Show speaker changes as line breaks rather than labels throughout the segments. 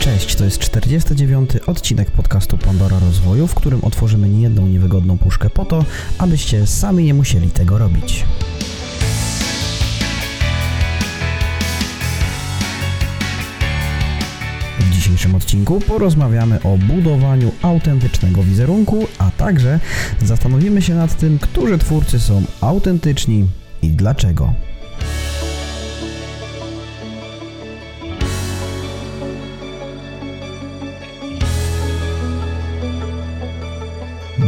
Cześć, to jest 49. odcinek podcastu Pandora Rozwoju, w którym otworzymy niejedną niewygodną puszkę po to, abyście sami nie musieli tego robić. W dzisiejszym odcinku porozmawiamy o budowaniu autentycznego wizerunku, a także zastanowimy się nad tym, którzy twórcy są autentyczni i dlaczego.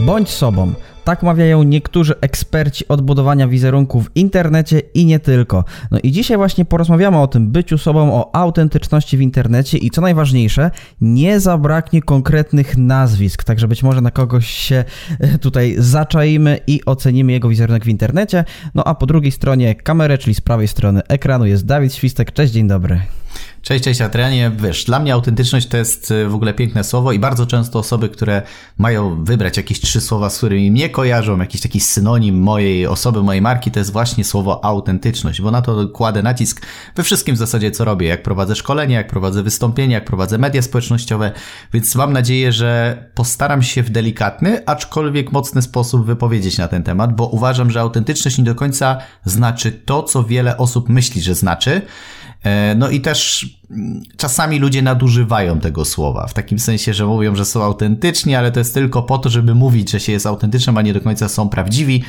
Bądź sobą. Tak mawiają niektórzy eksperci od budowania wizerunku w internecie i nie tylko. No i dzisiaj właśnie porozmawiamy o tym byciu sobą, o autentyczności w internecie i co najważniejsze, nie zabraknie konkretnych nazwisk, także być może na kogoś się e, tutaj zaczaimy i ocenimy jego wizerunek w internecie. No a po drugiej stronie kamery, czyli z prawej strony ekranu jest Dawid Świstek. Cześć, dzień dobry.
Cześć, cześć Adrianie. Wiesz, dla mnie autentyczność to jest y, w ogóle piękne słowo i bardzo często osoby, które mają wybrać jakieś trzy słowa, z którymi mnie kojarzą, jakiś taki synonim mojej osoby, mojej marki, to jest właśnie słowo autentyczność, bo na to kładę nacisk we wszystkim w zasadzie, co robię. Jak prowadzę szkolenia, jak prowadzę wystąpienia, jak prowadzę media społecznościowe, więc mam nadzieję, że postaram się w delikatny, aczkolwiek mocny sposób wypowiedzieć na ten temat, bo uważam, że autentyczność nie do końca znaczy to, co wiele osób myśli, że znaczy. E, no i też mm, czasami ludzie nadużywają tego słowa, w takim sensie, że mówią, że są autentyczni, ale to jest tylko po to, żeby mówić, że się jest autentycznym, a nie do końca są prawdziwi.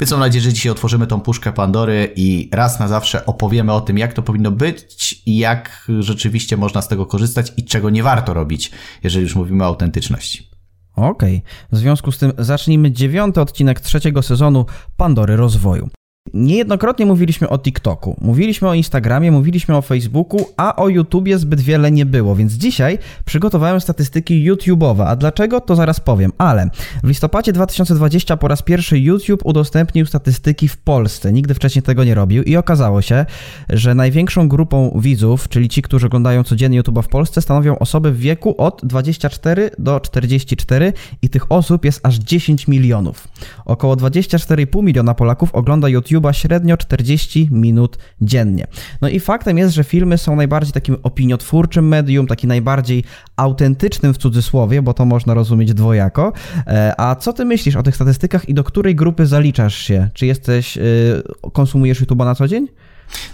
Więc mam nadzieję, że dzisiaj otworzymy tą puszkę Pandory i raz na zawsze opowiemy o tym, jak to powinno być i jak rzeczywiście można z tego korzystać i czego nie warto robić, jeżeli już mówimy o autentyczności.
Okej, okay. w związku z tym zacznijmy dziewiąty odcinek trzeciego sezonu Pandory Rozwoju. Niejednokrotnie mówiliśmy o TikToku, mówiliśmy o Instagramie, mówiliśmy o Facebooku, a o YouTubie zbyt wiele nie było, więc dzisiaj przygotowałem statystyki YouTube'owe. A dlaczego? To zaraz powiem, ale w listopadzie 2020 po raz pierwszy YouTube udostępnił statystyki w Polsce. Nigdy wcześniej tego nie robił i okazało się, że największą grupą widzów, czyli ci, którzy oglądają codziennie YouTube'a w Polsce, stanowią osoby w wieku od 24 do 44 i tych osób jest aż 10 milionów. Około 24,5 miliona Polaków ogląda YouTube YouTube'a średnio 40 minut dziennie. No i faktem jest, że filmy są najbardziej takim opiniotwórczym medium, taki najbardziej autentycznym w cudzysłowie, bo to można rozumieć dwojako. E, a co ty myślisz o tych statystykach i do której grupy zaliczasz się? Czy jesteś, y, konsumujesz YouTube'a na co dzień?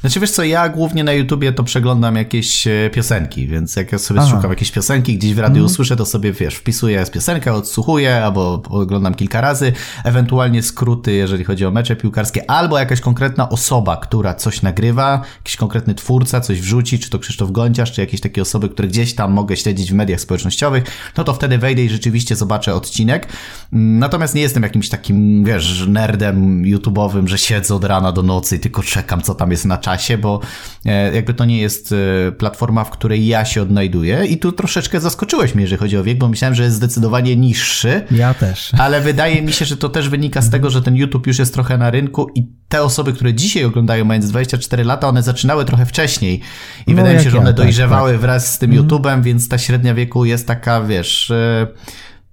Znaczy wiesz co, ja głównie na YouTubie to przeglądam jakieś e, piosenki, więc jak ja sobie Aha. szukam jakieś piosenki, gdzieś w radiu mm. usłyszę, to sobie wiesz, wpisuję z piosenkę, odsłuchuję, albo oglądam kilka razy, ewentualnie skróty, jeżeli chodzi o mecze piłkarskie, albo jakaś konkretna osoba, która coś nagrywa, jakiś konkretny twórca coś wrzuci, czy to Krzysztof Gonciarz, czy jakieś takie osoby, które gdzieś tam mogę śledzić w mediach społecznościowych, no to wtedy wejdę i rzeczywiście zobaczę odcinek. Natomiast nie jestem jakimś takim, wiesz, nerdem YouTube'owym, że siedzę od rana do nocy i tylko czekam, co tam jest na czasie, bo e, jakby to nie jest e, platforma, w której ja się odnajduję i tu troszeczkę zaskoczyłeś mnie, jeżeli chodzi o wiek, bo myślałem, że jest zdecydowanie niższy.
Ja też.
Ale wydaje mi się, że to też wynika z tego, że ten YouTube już jest trochę na rynku i te osoby, które dzisiaj oglądają mając 24 lata, one zaczynały trochę wcześniej i no wydaje mi się, że one ja, tak, dojrzewały tak, tak. wraz z tym mm. YouTube'em, więc ta średnia wieku jest taka, wiesz... E,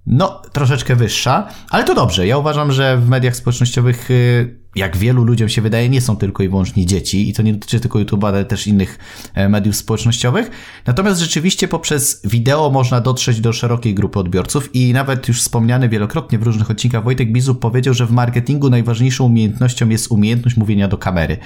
no, troszeczkę wyższa, ale to dobrze. Ja uważam, że w mediach społecznościowych jak wielu ludziom się wydaje, nie są tylko i wyłącznie dzieci i to nie dotyczy tylko YouTube'a, ale też innych e, mediów społecznościowych. Natomiast rzeczywiście poprzez wideo można dotrzeć do szerokiej grupy odbiorców i nawet już wspomniany wielokrotnie w różnych odcinkach Wojtek Bizub powiedział, że w marketingu najważniejszą umiejętnością jest umiejętność mówienia do kamery.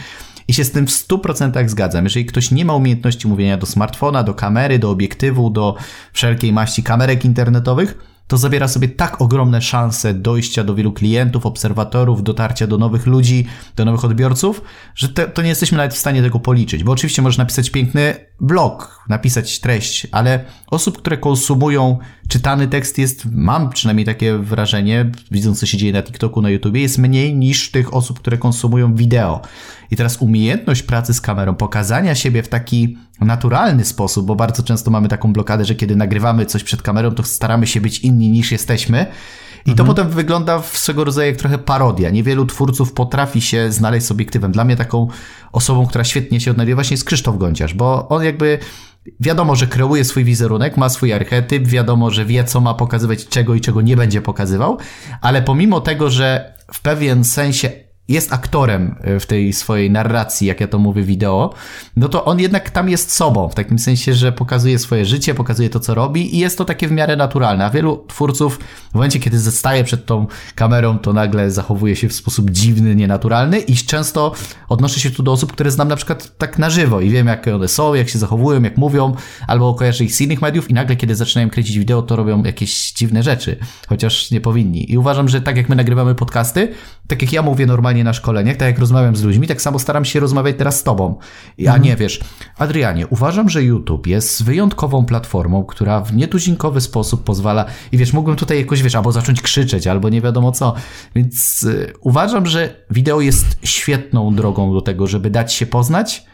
I się z tym w 100% zgadzam. Jeżeli ktoś nie ma umiejętności mówienia do smartfona, do kamery, do obiektywu, do wszelkiej maści kamerek internetowych, to zawiera sobie tak ogromne szanse dojścia do wielu klientów, obserwatorów, dotarcia do nowych ludzi, do nowych odbiorców, że te, to nie jesteśmy nawet w stanie tego policzyć. Bo oczywiście możesz napisać piękny blog, napisać treść, ale osób, które konsumują czytany tekst jest, mam przynajmniej takie wrażenie, widząc co się dzieje na TikToku, na YouTubie, jest mniej niż tych osób, które konsumują wideo. I teraz umiejętność pracy z kamerą, pokazania siebie w taki naturalny sposób, bo bardzo często mamy taką blokadę, że kiedy nagrywamy coś przed kamerą, to staramy się być inni niż jesteśmy. I to mhm. potem wygląda w swego rodzaju jak trochę parodia. Niewielu twórców potrafi się znaleźć z obiektywem. Dla mnie taką osobą, która świetnie się odnajduje właśnie jest Krzysztof Gonciarz, bo on jakby wiadomo, że kreuje swój wizerunek, ma swój archetyp, wiadomo, że wie, co ma pokazywać, czego i czego nie będzie pokazywał, ale pomimo tego, że w pewien sensie jest aktorem w tej swojej narracji, jak ja to mówię, wideo, no to on jednak tam jest sobą, w takim sensie, że pokazuje swoje życie, pokazuje to, co robi i jest to takie w miarę naturalne. A wielu twórców w momencie, kiedy zostaje przed tą kamerą, to nagle zachowuje się w sposób dziwny, nienaturalny i często odnoszę się tu do osób, które znam na przykład tak na żywo i wiem, jak one są, jak się zachowują, jak mówią, albo kojarzę ich z innych mediów i nagle, kiedy zaczynają kręcić wideo, to robią jakieś dziwne rzeczy, chociaż nie powinni. I uważam, że tak jak my nagrywamy podcasty, tak jak ja mówię normalnie na szkoleniach, tak jak rozmawiam z ludźmi, tak samo staram się rozmawiać teraz z tobą. A mhm. nie wiesz, Adrianie, uważam, że YouTube jest wyjątkową platformą, która w nietuzinkowy sposób pozwala, i wiesz, mógłbym tutaj jakoś, wiesz, albo zacząć krzyczeć, albo nie wiadomo co. Więc y, uważam, że wideo jest świetną drogą do tego, żeby dać się poznać,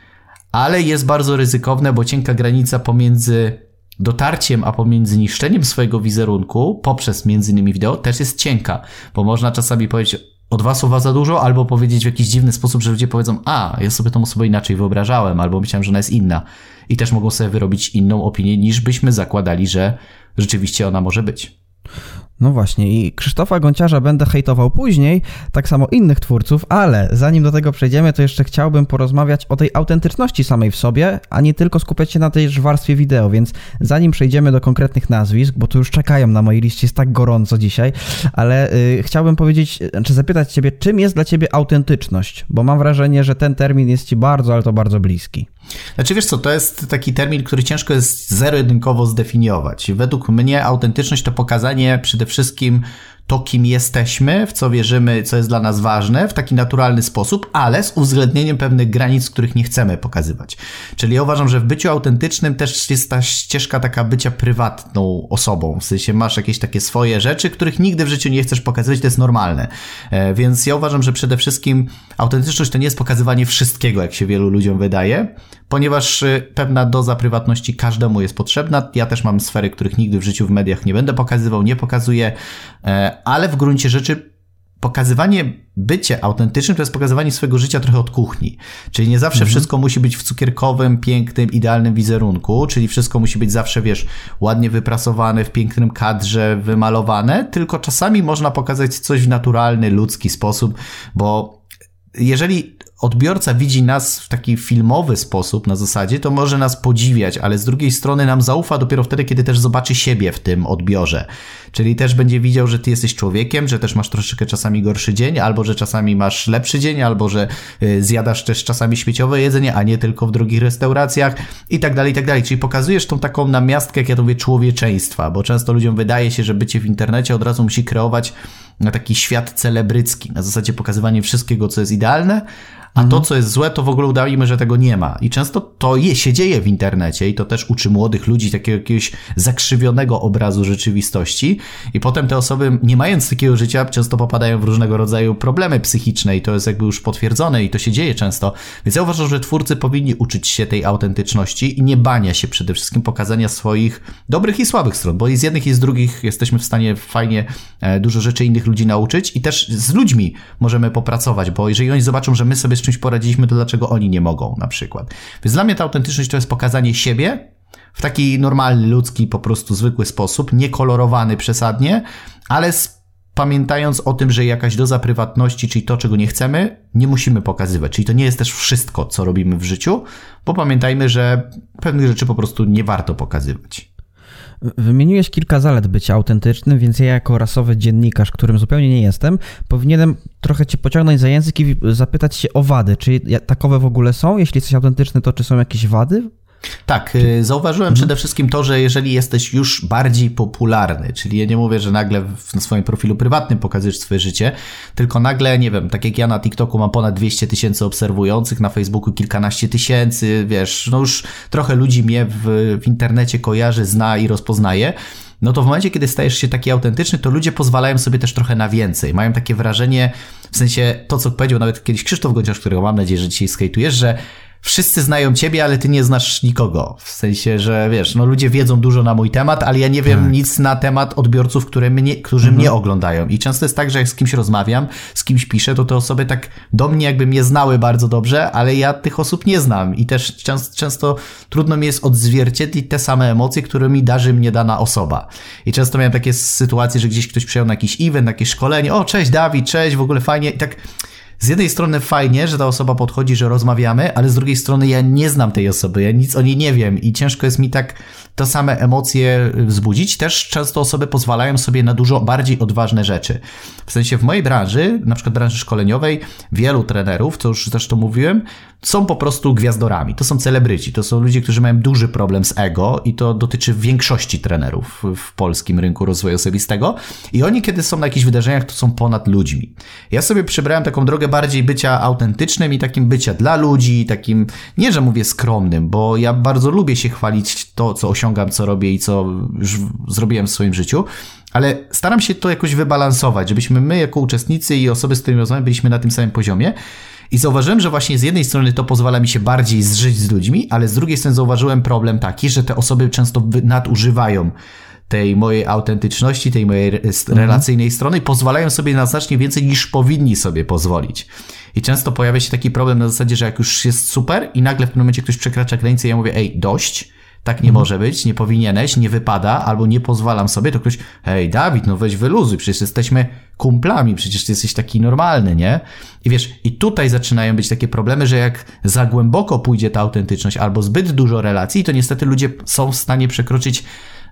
ale jest bardzo ryzykowne, bo cienka granica pomiędzy dotarciem, a pomiędzy niszczeniem swojego wizerunku poprzez między innymi wideo też jest cienka, bo można czasami powiedzieć o dwa słowa za dużo, albo powiedzieć w jakiś dziwny sposób, że ludzie powiedzą, a, ja sobie tą osobę inaczej wyobrażałem, albo myślałem, że ona jest inna. I też mogą sobie wyrobić inną opinię, niż byśmy zakładali, że rzeczywiście ona może być.
No właśnie, i Krzysztofa Gąciarza będę hejtował później, tak samo innych twórców, ale zanim do tego przejdziemy, to jeszcze chciałbym porozmawiać o tej autentyczności samej w sobie, a nie tylko skupiać się na tej warstwie wideo, więc zanim przejdziemy do konkretnych nazwisk, bo tu już czekają na mojej liście, jest tak gorąco dzisiaj, ale y, chciałbym powiedzieć, czy zapytać Ciebie, czym jest dla Ciebie autentyczność, bo mam wrażenie, że ten termin jest Ci bardzo, ale to bardzo bliski.
Znaczy wiesz co, to jest taki termin, który ciężko jest zero-jedynkowo zdefiniować. Według mnie autentyczność to pokazanie przede wszystkim to, kim jesteśmy, w co wierzymy, co jest dla nas ważne, w taki naturalny sposób, ale z uwzględnieniem pewnych granic, których nie chcemy pokazywać. Czyli ja uważam, że w byciu autentycznym też jest ta ścieżka taka bycia prywatną osobą. W sensie masz jakieś takie swoje rzeczy, których nigdy w życiu nie chcesz pokazywać, to jest normalne. E, więc ja uważam, że przede wszystkim autentyczność to nie jest pokazywanie wszystkiego, jak się wielu ludziom wydaje, ponieważ y, pewna doza prywatności każdemu jest potrzebna. Ja też mam sfery, których nigdy w życiu w mediach nie będę pokazywał, nie pokazuję, e, ale w gruncie rzeczy pokazywanie bycie autentycznym to jest pokazywanie swojego życia trochę od kuchni. Czyli nie zawsze mhm. wszystko musi być w cukierkowym, pięknym, idealnym wizerunku, czyli wszystko musi być zawsze, wiesz, ładnie wyprasowane, w pięknym kadrze, wymalowane, tylko czasami można pokazać coś w naturalny, ludzki sposób, bo jeżeli odbiorca widzi nas w taki filmowy sposób na zasadzie, to może nas podziwiać, ale z drugiej strony nam zaufa dopiero wtedy, kiedy też zobaczy siebie w tym odbiorze. Czyli też będzie widział, że ty jesteś człowiekiem, że też masz troszeczkę czasami gorszy dzień, albo że czasami masz lepszy dzień, albo że y, zjadasz też czasami śmieciowe jedzenie, a nie tylko w drogich restauracjach i tak dalej, i tak dalej. Czyli pokazujesz tą taką namiastkę, jak ja to mówię, człowieczeństwa, bo często ludziom wydaje się, że bycie w internecie od razu musi kreować na taki świat celebrycki, na zasadzie pokazywania wszystkiego, co jest idealne, a mhm. to, co jest złe, to w ogóle udajemy, że tego nie ma. I często to je, się dzieje w internecie i to też uczy młodych ludzi takiego jakiegoś zakrzywionego obrazu rzeczywistości. I potem te osoby, nie mając takiego życia, często popadają w różnego rodzaju problemy psychiczne i to jest jakby już potwierdzone i to się dzieje często. Więc ja uważam, że twórcy powinni uczyć się tej autentyczności i nie bania się przede wszystkim pokazania swoich dobrych i słabych stron, bo i z jednych i z drugich jesteśmy w stanie fajnie e, dużo rzeczy innych ludzi nauczyć i też z ludźmi możemy popracować, bo jeżeli oni zobaczą, że my sobie czymś poradziliśmy, to dlaczego oni nie mogą na przykład. Więc dla mnie ta autentyczność to jest pokazanie siebie w taki normalny, ludzki, po prostu zwykły sposób, niekolorowany przesadnie, ale z pamiętając o tym, że jakaś doza prywatności, czyli to, czego nie chcemy, nie musimy pokazywać. Czyli to nie jest też wszystko, co robimy w życiu, bo pamiętajmy, że pewnych rzeczy po prostu nie warto pokazywać.
Wymieniłeś kilka zalet bycia autentycznym, więc ja jako rasowy dziennikarz, którym zupełnie nie jestem, powinienem trochę cię pociągnąć za język i zapytać się o wady. Czy takowe w ogóle są? Jeśli jesteś autentyczny, to czy są jakieś wady?
Tak, y, zauważyłem mhm. przede wszystkim to, że jeżeli jesteś już bardziej popularny, czyli ja nie mówię, że nagle na swoim profilu prywatnym pokazujesz swoje życie, tylko nagle, nie wiem, tak jak ja na TikToku mam ponad 200 tysięcy obserwujących, na Facebooku kilkanaście tysięcy, wiesz, no już trochę ludzi mnie w, w internecie kojarzy, zna i rozpoznaje, no to w momencie, kiedy stajesz się taki autentyczny, to ludzie pozwalają sobie też trochę na więcej. Mają takie wrażenie, w sensie to, co powiedział nawet kiedyś Krzysztof Gonciarz, którego mam nadzieję, że dzisiaj skejtujesz, że wszyscy znają ciebie, ale ty nie znasz nikogo. W sensie, że wiesz, no ludzie wiedzą dużo na mój temat, ale ja nie wiem tak. nic na temat odbiorców, które mnie, którzy mhm. mnie oglądają. I często jest tak, że jak z kimś rozmawiam, z kimś piszę, to te osoby tak do mnie jakby mnie znały bardzo dobrze, ale ja tych osób nie znam. I też często, często trudno mi jest odzwierciedlić te same emocje, którymi darzy mnie dana osoba. I często miałem takie sytuacje, że gdzieś ktoś przyjął na jakiś event, na jakieś szkolenie, o cześć Dawid, cześć, w ogóle fajnie. I tak z jednej strony fajnie, że ta osoba podchodzi, że rozmawiamy, ale z drugiej strony ja nie znam tej osoby, ja nic o niej nie wiem i ciężko jest mi tak te same emocje wzbudzić. Też często osoby pozwalają sobie na dużo bardziej odważne rzeczy. W sensie w mojej branży, na przykład branży szkoleniowej, wielu trenerów, co już zresztą mówiłem, są po prostu gwiazdorami. To są celebryci, to są ludzie, którzy mają duży problem z ego i to dotyczy większości trenerów w polskim rynku rozwoju osobistego. I oni, kiedy są na jakichś wydarzeniach, to są ponad ludźmi. Ja sobie przybrałem taką drogę bardziej bycia autentycznym i takim bycia dla ludzi, takim, nie że mówię skromnym, bo ja bardzo lubię się chwalić to, co osiągam, co robię i co już zrobiłem w swoim życiu, ale staram się to jakoś wybalansować, żebyśmy my, jako uczestnicy i osoby, z którymi rozmawiam, byliśmy na tym samym poziomie. I zauważyłem, że właśnie z jednej strony to pozwala mi się bardziej zżyć z ludźmi, ale z drugiej strony zauważyłem problem taki, że te osoby często nadużywają tej mojej autentyczności, tej mojej mhm. relacyjnej mhm. strony i pozwalają sobie na znacznie więcej niż powinni sobie pozwolić. I często pojawia się taki problem na zasadzie, że jak już jest super i nagle w pewnym momencie ktoś przekracza granicę i ja mówię, ej, dość, tak nie może być, nie powinieneś, nie wypada, albo nie pozwalam sobie, to ktoś, hej Dawid, no weź wyluzuj, przecież jesteśmy kumplami, przecież ty jesteś taki normalny, nie? I wiesz, i tutaj zaczynają być takie problemy, że jak za głęboko pójdzie ta autentyczność albo zbyt dużo relacji, to niestety ludzie są w stanie przekroczyć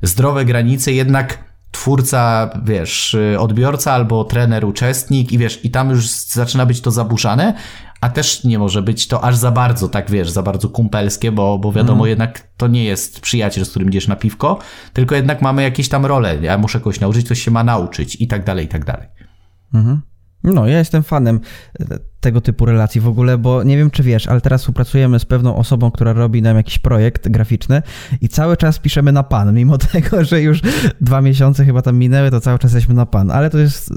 zdrowe granice, jednak twórca, wiesz, odbiorca albo trener, uczestnik i wiesz, i tam już zaczyna być to zaburzane, a też nie może być to aż za bardzo, tak wiesz, za bardzo kumpelskie, bo, bo wiadomo, mm. jednak to nie jest przyjaciel, z którym idziesz na piwko, tylko jednak mamy jakieś tam role. Ja muszę kogoś nauczyć, ktoś się ma nauczyć i tak dalej, i tak dalej.
Mhm. No, ja jestem fanem tego typu relacji w ogóle, bo nie wiem, czy wiesz, ale teraz współpracujemy z pewną osobą, która robi nam jakiś projekt graficzny i cały czas piszemy na pan, mimo tego, że już dwa miesiące chyba tam minęły, to cały czas jesteśmy na pan, ale to jest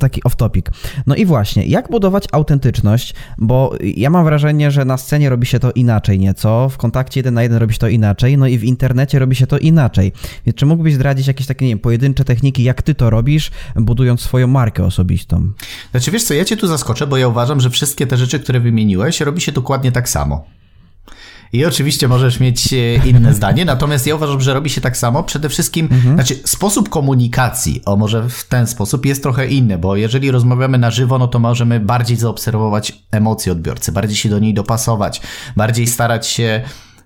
taki off-topic. No i właśnie, jak budować autentyczność, bo ja mam wrażenie, że na scenie robi się to inaczej nieco, w kontakcie jeden na jeden robi się to inaczej, no i w internecie robi się to inaczej. Więc czy mógłbyś zdradzić jakieś takie, nie wiem, pojedyncze techniki, jak ty to robisz, budując swoją markę osobistą?
Znaczy wiesz co, ja cię tu zaskoczę, bo ja uważam, że wszystkie te rzeczy, które wymieniłeś, robi się dokładnie tak samo. I oczywiście możesz mieć e, inne zdanie, natomiast ja uważam, że robi się tak samo. Przede wszystkim, mhm. znaczy sposób komunikacji, o może w ten sposób, jest trochę inny, bo jeżeli rozmawiamy na żywo, no to możemy bardziej zaobserwować emocje odbiorcy, bardziej się do niej dopasować, bardziej starać się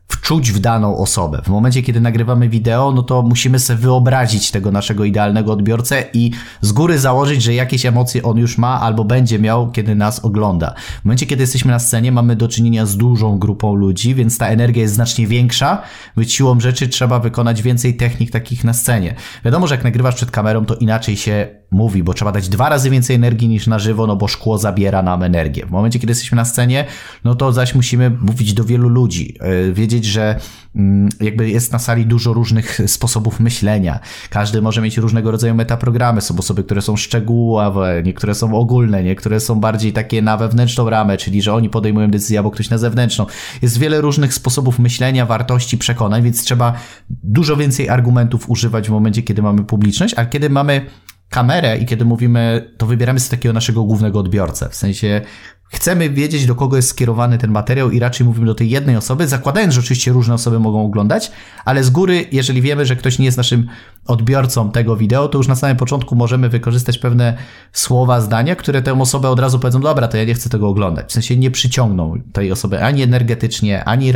wczuć w daną osobę. W momencie, kiedy nagrywamy wideo, no to musimy sobie wyobrazić tego naszego idealnego odbiorcę i z góry założyć, że jakieś emocje on już ma albo będzie miał, kiedy nas ogląda. W momencie, kiedy jesteśmy na scenie, mamy do czynienia z dużą grupą ludzi, więc ta energia jest znacznie większa, być siłą rzeczy trzeba wykonać więcej technik takich na scenie. Wiadomo, że jak nagrywasz przed kamerą, to inaczej się mówi, bo trzeba dać dwa razy więcej energii niż na żywo, no bo szkło zabiera nam energię. W momencie, kiedy jesteśmy na scenie, no to zaś musimy mówić do wielu ludzi, e, wiedzieć, że mm, jakby jest na sali dużo różnych sposobów myślenia. Każdy może mieć różnego rodzaju metaprogramy. Są osoby, które są szczegółowe, niektóre są ogólne, niektóre są bardziej takie na wewnętrzną ramę, czyli że oni podejmują decyzję albo ktoś na zewnętrzną. Jest wiele różnych sposobów myślenia, wartości, przekonań, więc trzeba dużo więcej argumentów używać w momencie, kiedy mamy publiczność, a kiedy mamy kamerę i kiedy mówimy, to wybieramy z takiego naszego głównego odbiorcę. W sensie chcemy wiedzieć, do kogo jest skierowany ten materiał i raczej mówimy do tej jednej osoby, zakładając, że oczywiście różne osoby mogą oglądać, ale z góry, jeżeli wiemy, że ktoś nie jest naszym odbiorcą tego wideo, to już na samym początku możemy wykorzystać pewne słowa, zdania, które tę osobę od razu powiedzą, dobra, to ja nie chcę tego oglądać. W sensie nie przyciągną tej osoby ani energetycznie, ani, e,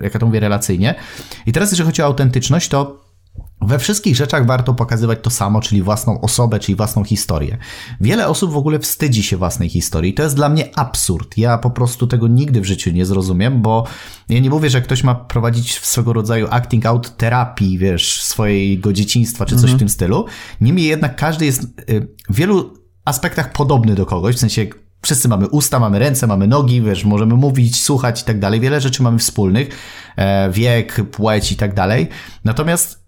jak ja to mówię, relacyjnie. I teraz, jeżeli chodzi o autentyczność, to we wszystkich rzeczach warto pokazywać to samo, czyli własną osobę, czyli własną historię. Wiele osób w ogóle wstydzi się własnej historii. To jest dla mnie absurd. Ja po prostu tego nigdy w życiu nie zrozumiem, bo ja nie mówię, że ktoś ma prowadzić swego rodzaju acting out terapii, wiesz, swojego dzieciństwa czy coś mhm. w tym stylu. Niemniej jednak każdy jest y, w wielu aspektach podobny do kogoś, w sensie wszyscy mamy usta, mamy ręce, mamy nogi, wiesz, możemy mówić, słuchać i tak dalej. Wiele rzeczy mamy wspólnych, e, wiek, płeć i tak dalej. Natomiast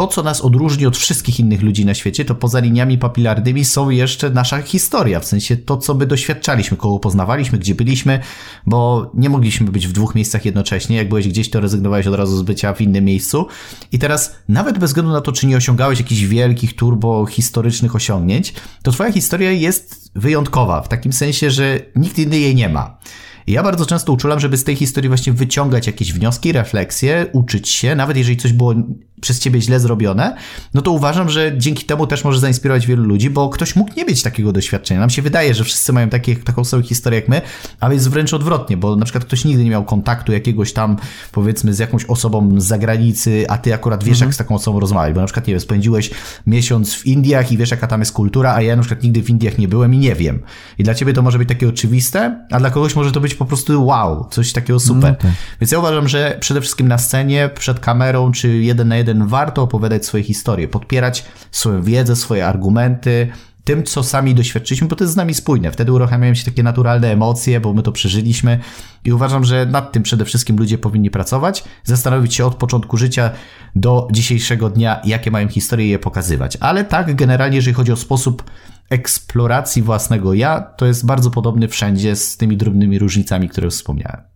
to, co nas odróżni od wszystkich innych ludzi na świecie, to poza liniami papilarnymi są jeszcze nasza historia, w sensie to, co my doświadczaliśmy, kogo poznawaliśmy, gdzie byliśmy, bo nie mogliśmy być w dwóch miejscach jednocześnie. Jak byłeś gdzieś, to rezygnowałeś od razu z bycia w innym miejscu. I teraz, nawet bez względu na to, czy nie osiągałeś jakichś wielkich, turbo historycznych osiągnięć, to twoja historia jest wyjątkowa, w takim sensie, że nikt inny jej nie ma. Ja bardzo często uczulam, żeby z tej historii właśnie wyciągać jakieś wnioski, refleksje, uczyć się, nawet jeżeli coś było przez ciebie źle zrobione, no to uważam, że dzięki temu też może zainspirować wielu ludzi, bo ktoś mógł nie mieć takiego doświadczenia. Nam się wydaje, że wszyscy mają takie, taką samą historię jak my, a jest wręcz odwrotnie, bo na przykład ktoś nigdy nie miał kontaktu jakiegoś tam, powiedzmy, z jakąś osobą z zagranicy, a ty akurat wiesz, mhm. jak z taką osobą rozmawiać, bo na przykład, nie wiem, spędziłeś miesiąc w Indiach i wiesz, jaka tam jest kultura, a ja na przykład nigdy w Indiach nie byłem i nie wiem. I dla ciebie to może być takie oczywiste, a dla kogoś może to być po prostu wow, coś takiego super. No tak. Więc ja uważam, że przede wszystkim na scenie, przed kamerą, czy jeden na jeden warto opowiadać swoje historie, podpierać swoją wiedzę, swoje argumenty, tym, co sami doświadczyliśmy, bo to jest z nami spójne. Wtedy uruchamiają się takie naturalne emocje, bo my to przeżyliśmy i uważam, że nad tym przede wszystkim ludzie powinni pracować, zastanowić się od początku życia do dzisiejszego dnia, jakie mają historie i je pokazywać. Ale tak, generalnie, jeżeli chodzi o sposób eksploracji własnego ja, to jest bardzo podobny wszędzie z tymi drobnymi różnicami, które wspomniałem.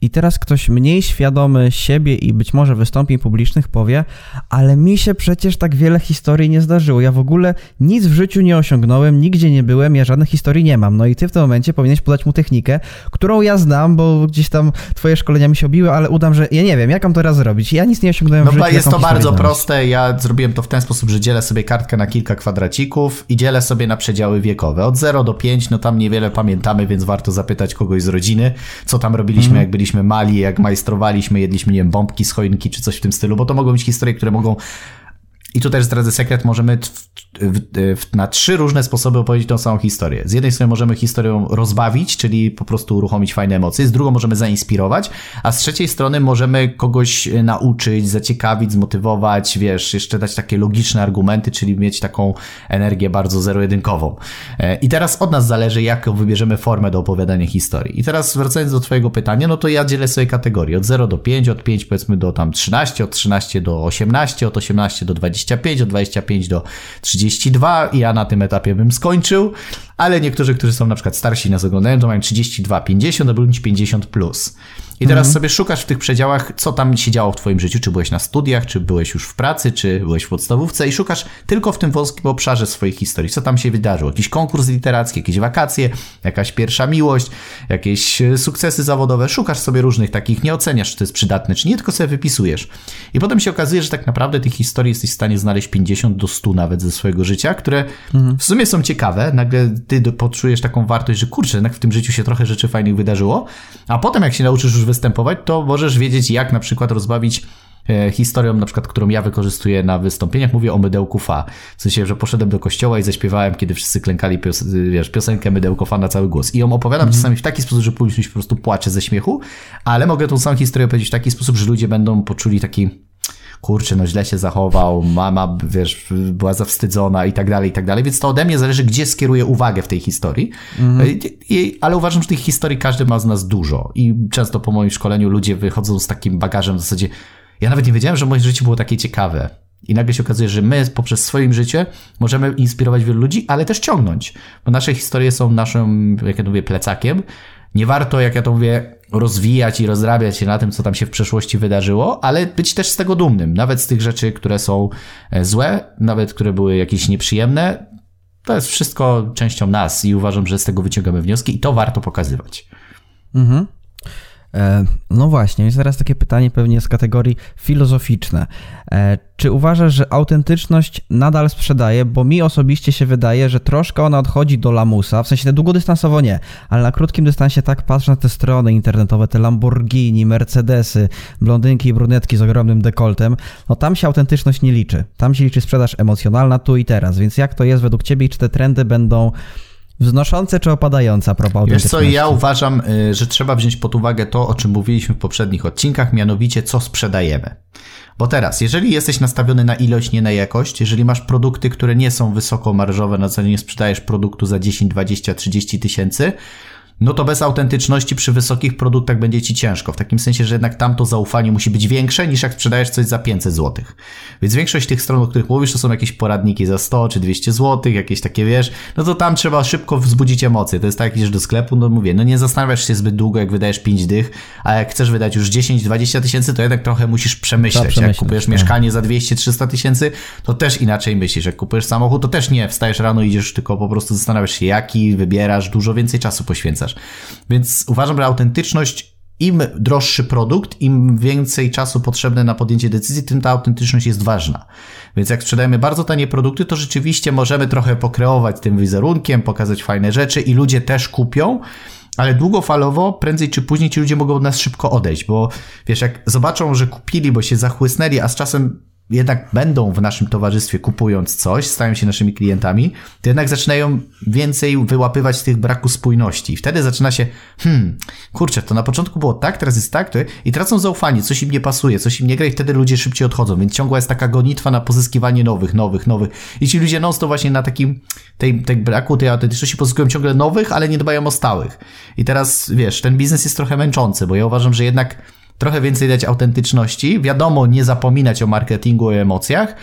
I teraz ktoś mniej świadomy siebie i być może wystąpień publicznych powie, ale mi się przecież tak wiele historii nie zdarzyło. Ja w ogóle nic w życiu nie osiągnąłem, nigdzie nie byłem, ja żadnych historii nie mam. No i ty w tym momencie powinieneś podać mu technikę, którą ja znam, bo gdzieś tam twoje szkolenia mi się obiły, ale udam, że ja nie wiem, jak mam to raz zrobić. Ja nic nie osiągnąłem
no,
w życiu.
jest to bardzo proste. Ja zrobiłem to w ten sposób, że dzielę sobie kartkę na kilka kwadracików i dzielę sobie na przedziały wiekowe. Od 0 do 5, no tam niewiele pamiętamy, więc warto zapytać kogoś z rodziny, co tam robiliśmy, mm. jak byliśmy byliśmy mali, jak majstrowaliśmy, jedliśmy, nie wiem, bombki z choinki czy coś w tym stylu, bo to mogą być historie, które mogą i tu też zdradzę sekret, możemy na trzy różne sposoby opowiedzieć tą samą historię. Z jednej strony możemy historią rozbawić, czyli po prostu uruchomić fajne emocje, z drugą możemy zainspirować, a z trzeciej strony możemy kogoś e, nauczyć, zaciekawić, zmotywować, wiesz, jeszcze dać takie logiczne argumenty, czyli mieć taką energię bardzo zero-jedynkową. E, I teraz od nas zależy, jaką wybierzemy formę do opowiadania historii. I teraz wracając do twojego pytania, no to ja dzielę sobie kategorie od 0 do 5, od 5 powiedzmy do tam 13, od 13 do 18, od 18 do 25, od 25 do 30 32 i ja na tym etapie bym skończył, ale niektórzy, którzy są na przykład starsi nas oglądają, to mają 32, 50 albo 50 plus. I teraz mhm. sobie szukasz w tych przedziałach, co tam się działo w twoim życiu, czy byłeś na studiach, czy byłeś już w pracy, czy byłeś w podstawówce i szukasz tylko w tym wąskim obszarze swojej historii, co tam się wydarzyło. Jakiś konkurs literacki, jakieś wakacje, jakaś pierwsza miłość, jakieś e, sukcesy zawodowe. Szukasz sobie różnych takich, nie oceniasz, czy to jest przydatne, czy nie, tylko sobie wypisujesz. I potem się okazuje, że tak naprawdę tych historii jesteś w stanie znaleźć 50 do 100 nawet ze swojego życia, które mhm. w sumie są ciekawe. Nagle ty poczujesz taką wartość, że kurczę, jednak w tym życiu się trochę rzeczy fajnych wydarzyło, a potem jak się nauczysz już występować, to możesz wiedzieć, jak na przykład rozbawić e, historią, na przykład, którą ja wykorzystuję na wystąpieniach, mówię o mydełku fa. W sensie, że poszedłem do kościoła i zaśpiewałem, kiedy wszyscy klękali pios wiesz, piosenkę mydełko fa na cały głos. I ją opowiadam mm. czasami w taki sposób, że publiczność po prostu płacze ze śmiechu, ale mogę tą samą historię opowiedzieć w taki sposób, że ludzie będą poczuli taki kurczę, no źle się zachował, mama, wiesz, była zawstydzona i tak dalej, i tak dalej, więc to ode mnie zależy, gdzie skieruję uwagę w tej historii, mhm. I, ale uważam, że tych historii każdy ma z nas dużo i często po moim szkoleniu ludzie wychodzą z takim bagażem w zasadzie, ja nawet nie wiedziałem, że moje życie było takie ciekawe. I nagle się okazuje, że my poprzez swoim życie możemy inspirować wielu ludzi, ale też ciągnąć, bo nasze historie są naszym, jak ja mówię, plecakiem. Nie warto, jak ja to mówię, rozwijać i rozrabiać się na tym, co tam się w przeszłości wydarzyło, ale być też z tego dumnym, nawet z tych rzeczy, które są e, złe, nawet które były jakieś nieprzyjemne. To jest wszystko częścią nas i uważam, że z tego wyciągamy wnioski i to warto pokazywać. Mhm.
E, no właśnie, jest teraz takie pytanie pewnie z kategorii filozoficzne. E, czy uważasz, że autentyczność nadal sprzedaje? Bo mi osobiście się wydaje, że troszkę ona odchodzi do lamusa, w sensie na długodystansowo nie, ale na krótkim dystansie tak patrzę na te strony internetowe, te Lamborghini, Mercedesy, blondynki i brunetki z ogromnym dekoltem, no tam się autentyczność nie liczy. Tam się liczy sprzedaż emocjonalna tu i teraz, więc jak to jest według Ciebie i czy te trendy będą Wznoszące czy opadające a propos
Wiesz co, ja uważam, y, że trzeba wziąć pod uwagę to, o czym mówiliśmy w poprzednich odcinkach, mianowicie co sprzedajemy. Bo teraz, jeżeli jesteś nastawiony na ilość, nie na jakość, jeżeli masz produkty, które nie są wysoko marżowe, na zasadzie nie sprzedajesz produktu za 10, 20, 30 tysięcy, no to bez autentyczności przy wysokich produktach będzie ci ciężko. W takim sensie, że jednak tam to zaufanie musi być większe niż jak sprzedajesz coś za 500 zł. Więc większość tych stron, o których mówisz, to są jakieś poradniki za 100 czy 200 zł, jakieś takie wiesz, no to tam trzeba szybko wzbudzić emocje. To jest tak, jak idziesz do sklepu, no mówię, no nie zastanawiasz się zbyt długo, jak wydajesz 5 dych, a jak chcesz wydać już 10-20 tysięcy, to jednak trochę musisz przemyśleć. przemyśleć jak kupujesz tak. mieszkanie za 200-300 tysięcy, to też inaczej myślisz. Jak kupujesz samochód, to też nie wstajesz rano, idziesz, tylko po prostu zastanawiasz się, jaki wybierasz, dużo więcej czasu poświęcasz. Więc uważam, że autentyczność im droższy produkt, im więcej czasu potrzebne na podjęcie decyzji, tym ta autentyczność jest ważna. Więc jak sprzedajemy bardzo tanie produkty, to rzeczywiście możemy trochę pokreować tym wizerunkiem, pokazać fajne rzeczy i ludzie też kupią, ale długofalowo, prędzej czy później ci ludzie mogą od nas szybko odejść, bo wiesz, jak zobaczą, że kupili, bo się zachłysnęli, a z czasem jednak będą w naszym towarzystwie kupując coś, stają się naszymi klientami, to jednak zaczynają więcej wyłapywać tych braku spójności. I wtedy zaczyna się, hmm, kurczę, to na początku było tak, teraz jest tak, to... i tracą zaufanie, coś im nie pasuje, coś im nie gra i wtedy ludzie szybciej odchodzą, więc ciągła jest taka gonitwa na pozyskiwanie nowych, nowych, nowych. I ci ludzie non to właśnie na takim, tej, tej braku tej autentyczności pozyskują ciągle nowych, ale nie dbają o stałych. I teraz, wiesz, ten biznes jest trochę męczący, bo ja uważam, że jednak trochę więcej dać autentyczności. Wiadomo, nie zapominać o marketingu i emocjach,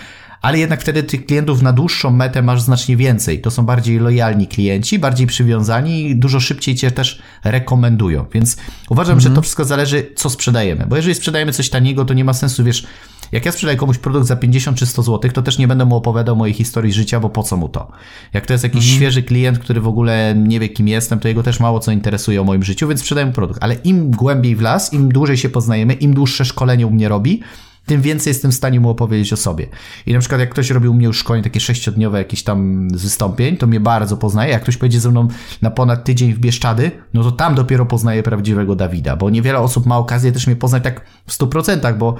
ale jednak wtedy tych klientów na dłuższą metę masz znacznie więcej. To są bardziej lojalni klienci, bardziej przywiązani i dużo szybciej cię też rekomendują. Więc uważam, mhm. że to wszystko zależy, co sprzedajemy. Bo jeżeli sprzedajemy coś taniego, to nie ma sensu, wiesz, jak ja sprzedaję komuś produkt za 50 czy 100 zł, to też nie będę mu opowiadał mojej historii życia, bo po co mu to? Jak to jest jakiś mhm. świeży klient, który w ogóle nie wie, kim jestem, to jego też mało co interesuje o moim życiu, więc sprzedaję mu produkt. Ale im głębiej w las, im dłużej się poznajemy, im dłuższe szkolenie u mnie robi, tym więcej jestem w stanie mu opowiedzieć o sobie. I na przykład jak ktoś robił u mnie już szkolenie takie sześciodniowe jakieś tam wystąpień, to mnie bardzo poznaje. Jak ktoś pojedzie ze mną na ponad tydzień w Bieszczady, no to tam dopiero poznaje prawdziwego Dawida, bo niewiele osób ma okazję też mnie poznać tak w stu procentach, bo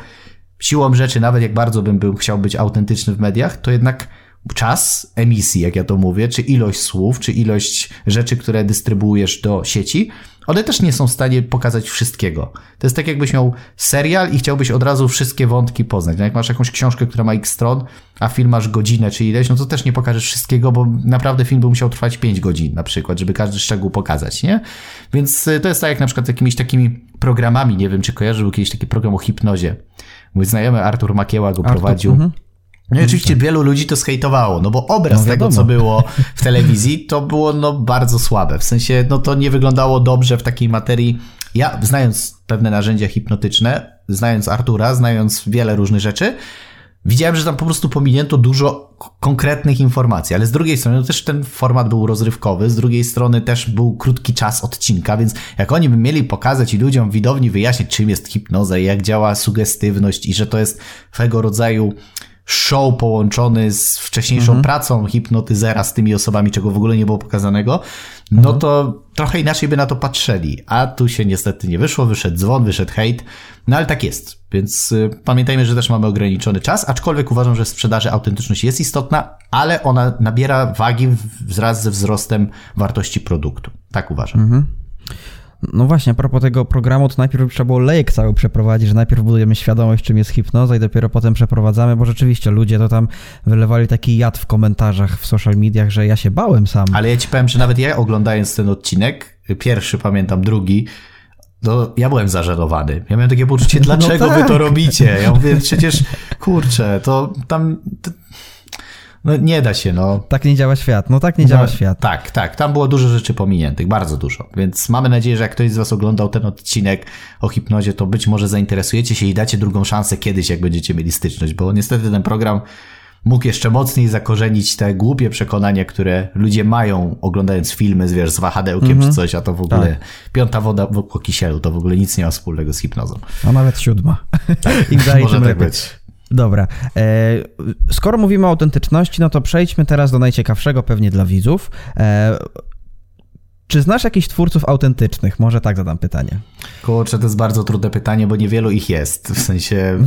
siłą rzeczy, nawet jak bardzo bym był, chciał być autentyczny w mediach, to jednak czas emisji, jak ja to mówię, czy ilość słów, czy ilość rzeczy, które dystrybuujesz do sieci, one też nie są w stanie pokazać wszystkiego. To jest tak, jakbyś miał serial i chciałbyś od razu wszystkie wątki poznać. No jak masz jakąś książkę, która ma x stron, a film masz godzinę czy ileś, no to też nie pokażesz wszystkiego, bo naprawdę film by musiał trwać 5 godzin na przykład, żeby każdy szczegół pokazać, nie? Więc y, to jest tak jak na przykład z jakimiś takimi programami, nie wiem czy kojarzył kiedyś taki program o hipnozie. Mój znajomy Artur Makieła go Artur, prowadził. Uh mhm. -huh. No i oczywiście wielu ludzi to skejtowało, no bo obraz no tego, co było w telewizji, to było no bardzo słabe. W sensie, no to nie wyglądało dobrze w takiej materii. Ja, znając pewne narzędzia hipnotyczne, znając Artura, znając wiele różnych rzeczy, widziałem, że tam po prostu pominięto dużo konkretnych informacji, ale z drugiej strony no też ten format był rozrywkowy, z drugiej strony też był krótki czas odcinka, więc jak oni by mieli pokazać i ludziom widowni wyjaśnić, czym jest hipnoza i jak działa sugestywność i że to jest swego rodzaju show połączony z wcześniejszą mhm. pracą hipnotyzera z tymi osobami, czego w ogóle nie było pokazanego, no mhm. to trochę inaczej by na to patrzeli. A tu się niestety nie wyszło, wyszedł dzwon, wyszedł hejt, no ale tak jest. Więc y, pamiętajmy, że też mamy ograniczony czas, aczkolwiek uważam, że w sprzedaży autentyczność jest istotna, ale ona nabiera wagi wraz ze wzrostem wartości produktu. Tak uważam. Mhm.
No właśnie, a propos tego programu, to najpierw trzeba było lejek cały przeprowadzić, że najpierw budujemy świadomość, czym jest hipnoza i dopiero potem przeprowadzamy, bo rzeczywiście ludzie to tam wylewali taki jad w komentarzach w social mediach, że ja się bałem sam.
Ale ja ci powiem, że nawet ja oglądając ten odcinek, pierwszy pamiętam, drugi, to ja byłem zażenowany. Ja miałem takie poczucie, no dlaczego no tak. wy to tak. robicie? Ja mówię, przecież, kurczę, to tam... To no nie da się, no.
Tak nie działa świat, no tak nie działa no, świat.
Tak, tak, tam było dużo rzeczy pominiętych, bardzo dużo, więc mamy nadzieję, że jak ktoś z Was oglądał ten odcinek o hipnozie, to być może zainteresujecie się i dacie drugą szansę kiedyś, jak będziecie mieli styczność, bo niestety ten program mógł jeszcze mocniej zakorzenić te głupie przekonania, które ludzie mają oglądając filmy wiesz, z wahadełkiem mm -hmm. czy mhm. coś, a to w ogóle tak. piąta woda po kisielu, to w ogóle nic nie ma wspólnego z hipnozą.
A nawet siódma.
Tak, może tak być.
Dobra. E, skoro mówimy o autentyczności, no to przejdźmy teraz do najciekawszego pewnie dla widzów. E, czy znasz jakichś twórców autentycznych? Może tak zadam pytanie.
Kurczę, to jest bardzo trudne pytanie, bo niewielu ich jest. W sensie.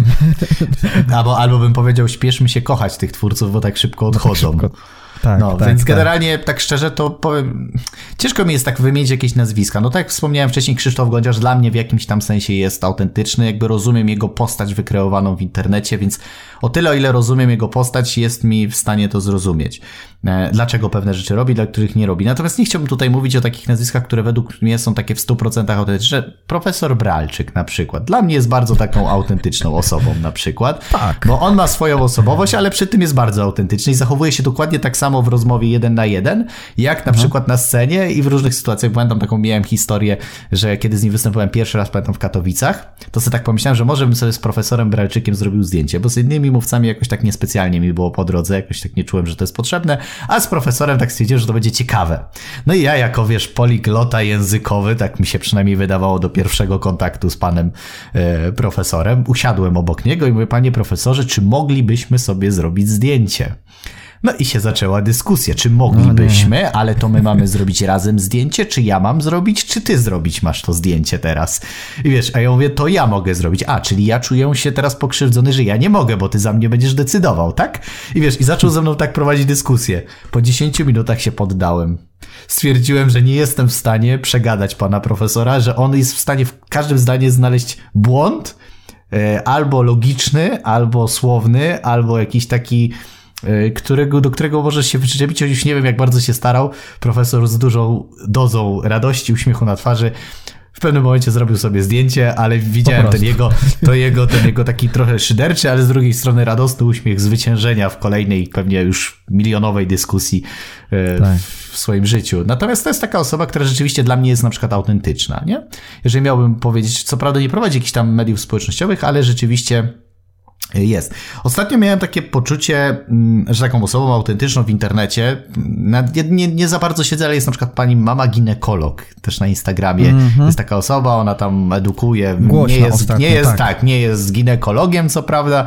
albo, albo bym powiedział, śpieszmy się kochać tych twórców, bo tak szybko odchodzą. Tak szybko. Tak, no, tak, więc tak. generalnie tak szczerze to powiem, ciężko mi jest tak wymienić jakieś nazwiska. No tak jak wspomniałem wcześniej, Krzysztof Gonciarz dla mnie w jakimś tam sensie jest autentyczny, jakby rozumiem jego postać wykreowaną w internecie, więc o tyle, o ile rozumiem jego postać, jest mi w stanie to zrozumieć. E, dlaczego pewne rzeczy robi, dla których nie robi. Natomiast nie chciałbym tutaj mówić o takich nazwiskach, które według mnie są takie w 100% autentyczne. Profesor Bralczyk na przykład. Dla mnie jest bardzo taką autentyczną osobą na przykład. Tak. Bo on ma swoją osobowość, ale przy tym jest bardzo autentyczny i zachowuje się dokładnie tak samo samo w rozmowie jeden na jeden, jak na mhm. przykład na scenie i w różnych sytuacjach. Pamiętam taką, miałem historię, że kiedy z nim występowałem pierwszy raz, pamiętam w Katowicach, to sobie tak pomyślałem, że może bym sobie z profesorem Bralczykiem zrobił zdjęcie, bo z innymi mówcami jakoś tak niespecjalnie mi było po drodze, jakoś tak nie czułem, że to jest potrzebne, a z profesorem tak stwierdziłem, że to będzie ciekawe. No i ja jako, wiesz, poliglota językowy, tak mi się przynajmniej wydawało do pierwszego kontaktu z panem e, profesorem, usiadłem obok niego i mówię, panie profesorze, czy moglibyśmy sobie zrobić zdjęcie? No i się zaczęła dyskusja, czy moglibyśmy, no ale to my mamy zrobić razem zdjęcie, czy ja mam zrobić, czy ty zrobić masz to zdjęcie teraz. I wiesz, a ja mówię, to ja mogę zrobić. A, czyli ja czuję się teraz pokrzywdzony, że ja nie mogę, bo ty za mnie będziesz decydował, tak? I wiesz, i zaczął ze mną tak prowadzić dyskusję. Po 10 minutach się poddałem. Stwierdziłem, że nie jestem w stanie przegadać pana profesora, że on jest w stanie w każdym zdaniu znaleźć błąd, e, albo logiczny, albo słowny, albo jakiś taki którego, do którego możesz się wyczepić, choć nie wiem, jak bardzo się starał. Profesor z dużą dozą radości, uśmiechu na twarzy w pewnym momencie zrobił sobie zdjęcie, ale widziałem ten jego, to jego, ten jego taki trochę szyderczy, ale z drugiej strony radosny uśmiech zwyciężenia w kolejnej, pewnie już milionowej dyskusji e, tak. w swoim życiu. Natomiast to jest taka osoba, która rzeczywiście dla mnie jest na przykład autentyczna, nie? Jeżeli miałbym powiedzieć, co prawda nie prowadzi jakichś tam mediów społecznościowych, ale rzeczywiście jest. Ostatnio miałem takie poczucie, mm, że taką osobą autentyczną w internecie, nie, nie, nie za bardzo siedzę, ale jest na przykład pani mama ginekolog, też na Instagramie. Mm -hmm. Jest taka osoba, ona tam edukuje.
Głośno
nie jest,
ostatnio,
nie jest
tak.
tak, nie jest ginekologiem, co prawda,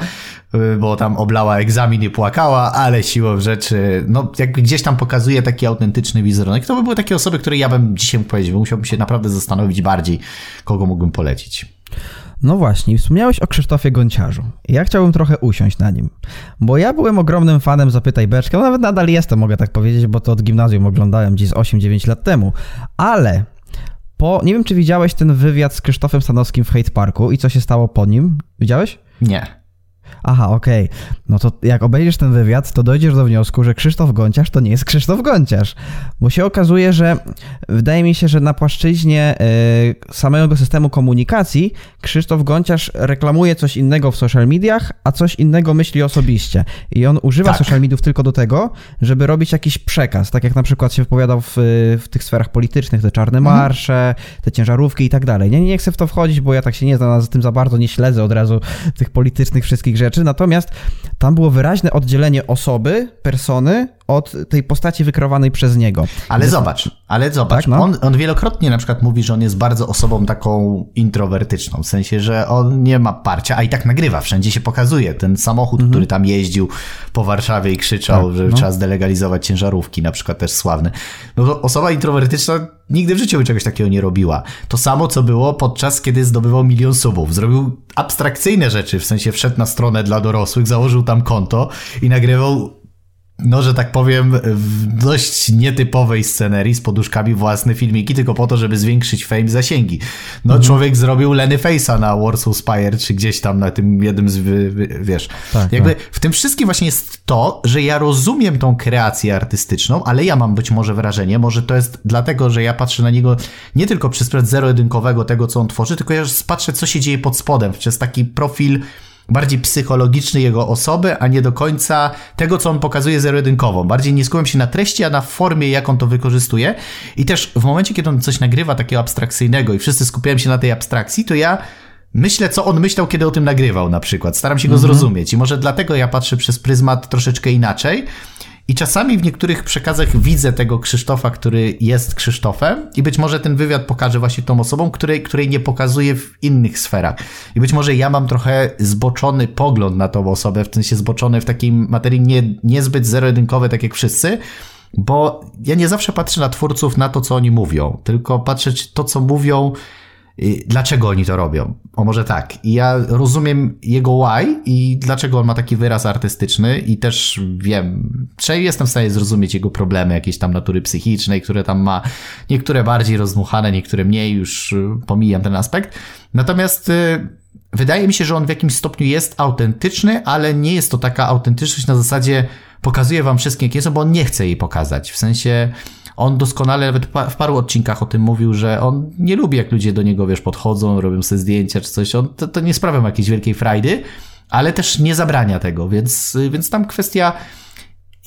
y, bo tam oblała egzamin i płakała, ale siłą rzeczy, no jak gdzieś tam pokazuje taki autentyczny wizerunek, to by były takie osoby, które ja bym dzisiaj powiedział, musiałbym się naprawdę zastanowić bardziej, kogo mógłbym polecić.
No właśnie, wspomniałeś o Krzysztofie Gonciarzu. Ja chciałbym trochę usiąść na nim, bo ja byłem ogromnym fanem Zapytaj Beczkę, no nawet nadal jestem, mogę tak powiedzieć, bo to od gimnazjum oglądałem gdzieś 8-9 lat temu, ale po, nie wiem czy widziałeś ten wywiad z Krzysztofem Stanowskim w Hate Parku i co się stało po nim? Widziałeś?
Nie.
Aha, okej. Okay. No to jak obejrzysz ten wywiad, to dojdziesz do wniosku, że Krzysztof Gonciarz to nie jest Krzysztof Gonciarz. Bo się okazuje, że wydaje mi się, że na płaszczyźnie y, samego systemu komunikacji Krzysztof Gonciarz reklamuje coś innego w social mediach, a coś innego myśli osobiście. I on używa tak. social mediów tylko do tego, żeby robić jakiś przekaz. Tak jak na przykład się wypowiadał w, w tych sferach politycznych, te czarne mhm. marsze, te ciężarówki i tak dalej. Nie, nie chcę w to wchodzić, bo ja tak się nie znam, za tym za bardzo nie śledzę od razu tych politycznych wszystkich rzeczy, natomiast tam było wyraźne oddzielenie osoby, persony od tej postaci wykreowanej przez niego.
Ale zobacz, ale zobacz, tak, no? on, on wielokrotnie na przykład mówi, że on jest bardzo osobą taką introwertyczną, w sensie, że on nie ma parcia, a i tak nagrywa, wszędzie się pokazuje. Ten samochód, mhm. który tam jeździł po Warszawie i krzyczał, tak, że no. trzeba zdelegalizować ciężarówki, na przykład też sławny. No to osoba introwertyczna nigdy w życiu by czegoś takiego nie robiła. To samo, co było podczas, kiedy zdobywał milion subów. Zrobił abstrakcyjne rzeczy, w sensie wszedł na stronę dla dorosłych, założył tam konto i nagrywał no, że tak powiem, w dość nietypowej scenerii z poduszkami własne filmiki, tylko po to, żeby zwiększyć fame zasięgi. No, mhm. człowiek zrobił Lenny Face'a na Warsaw Spire, czy gdzieś tam na tym jednym z, wiesz, tak, jakby tak. w tym wszystkim właśnie jest to, że ja rozumiem tą kreację artystyczną, ale ja mam być może wrażenie, może to jest dlatego, że ja patrzę na niego nie tylko przez pryzmat zero-jedynkowego tego, co on tworzy, tylko ja patrzę, co się dzieje pod spodem, przez taki profil bardziej psychologiczny jego osoby, a nie do końca tego, co on pokazuje zero-jedynkową. Bardziej nie skupiam się na treści, a na formie, jak on to wykorzystuje. I też w momencie, kiedy on coś nagrywa takiego abstrakcyjnego i wszyscy skupiają się na tej abstrakcji, to ja myślę, co on myślał, kiedy o tym nagrywał na przykład. Staram się go mhm. zrozumieć i może dlatego ja patrzę przez pryzmat troszeczkę inaczej. I czasami w niektórych przekazach widzę tego Krzysztofa, który jest Krzysztofem, i być może ten wywiad pokaże właśnie tą osobą, której, której nie pokazuje w innych sferach. I być może ja mam trochę zboczony pogląd na tą osobę, w sensie zboczony w takiej materii nie, niezbyt zero-jedynkowej, tak jak wszyscy, bo ja nie zawsze patrzę na twórców na to, co oni mówią, tylko patrzę, to, co mówią, dlaczego oni to robią. O może tak. Ja rozumiem jego why i dlaczego on ma taki wyraz artystyczny i też wiem, czy jestem w stanie zrozumieć jego problemy jakieś tam natury psychicznej, które tam ma, niektóre bardziej rozmuchane, niektóre mniej, już y, pomijam ten aspekt. Natomiast y, wydaje mi się, że on w jakimś stopniu jest autentyczny, ale nie jest to taka autentyczność na zasadzie pokazuje wam wszystkie, jakie są, bo on nie chce jej pokazać. W sensie on doskonale nawet w paru odcinkach o tym mówił, że on nie lubi, jak ludzie do niego, wiesz, podchodzą, robią sobie zdjęcia czy coś. On, to, to nie sprawia mu jakiejś wielkiej frajdy, ale też nie zabrania tego, więc, więc tam kwestia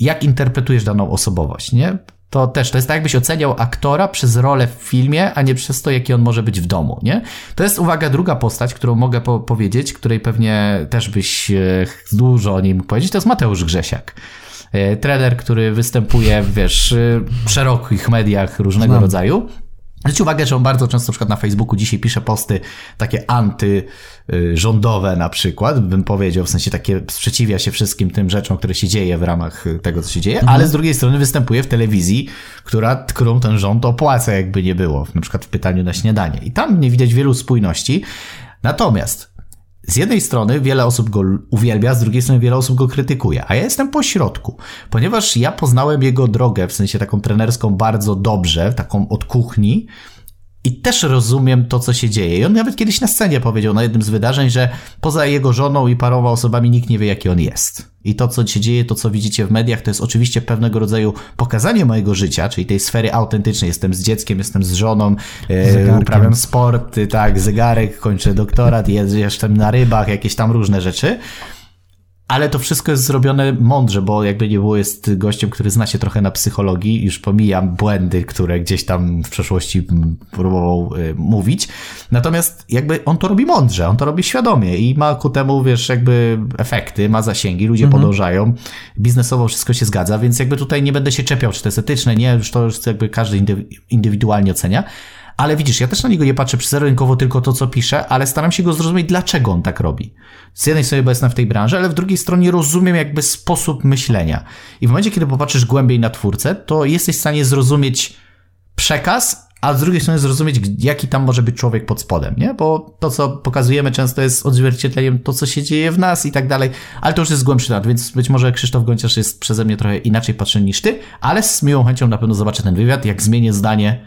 jak interpretujesz daną osobowość, nie? To też, to jest tak jakbyś oceniał aktora przez rolę w filmie, a nie przez to, jaki on może być w domu, nie? To jest, uwaga, druga postać, którą mogę po powiedzieć, której pewnie też byś e, dużo o mógł powiedzieć, to jest Mateusz Grzesiak. E, trener, który występuje, wiesz, e, w szerokich mediach różnego Znam. rodzaju. Zwróćcie uwagę, że on bardzo często na przykład na Facebooku dzisiaj pisze posty takie antyrządowe na przykład, bym powiedział, w sensie takie sprzeciwia się wszystkim tym rzeczom, które się dzieje w ramach tego, co się dzieje, mhm. ale z drugiej strony występuje w telewizji, która, którą ten rząd opłaca, jakby nie było, na przykład w pytaniu na śniadanie. I tam nie widać wielu spójności. Natomiast z jednej strony wiele osób go uwielbia, z drugiej strony wiele osób go krytykuje, a ja jestem po środku, ponieważ ja poznałem jego drogę, w sensie taką trenerską bardzo dobrze, taką od kuchni, i też rozumiem to, co się dzieje. I on nawet kiedyś na scenie powiedział na jednym z wydarzeń, że poza jego żoną i paroma osobami nikt nie wie, jaki on jest. I to, co się dzieje, to, co widzicie w mediach, to jest oczywiście pewnego rodzaju pokazanie mojego życia, czyli tej sfery autentycznej. Jestem z dzieckiem, jestem z żoną, e, uprawiam sport, tak, zegarek, kończę doktorat, jestem na rybach, jakieś tam różne rzeczy. Ale to wszystko jest zrobione mądrze, bo jakby nie było, jest gościem, który zna się trochę na psychologii, już pomijam błędy, które gdzieś tam w przeszłości próbował y, mówić. Natomiast jakby on to robi mądrze, on to robi świadomie i ma ku temu, wiesz, jakby efekty, ma zasięgi, ludzie mhm. podążają, biznesowo wszystko się zgadza, więc jakby tutaj nie będę się czepiał, czy to jest etyczne, nie, już to już jakby każdy indywidualnie ocenia. Ale widzisz, ja też na niego nie patrzę przyzerunkowo tylko to, co pisze, ale staram się go zrozumieć, dlaczego on tak robi. Z jednej strony, bo jestem w tej branży, ale w drugiej stronie rozumiem jakby sposób myślenia. I w momencie, kiedy popatrzysz głębiej na twórcę, to jesteś w stanie zrozumieć przekaz, a z drugiej strony zrozumieć, jaki tam może być człowiek pod spodem, nie? Bo to, co pokazujemy często jest odzwierciedleniem to, co się dzieje w nas i tak dalej, ale to już jest głębszy temat, więc być może Krzysztof Gonciarz jest przeze mnie trochę inaczej patrzy niż ty, ale z miłą chęcią na pewno zobaczę ten wywiad, jak zmienię zdanie,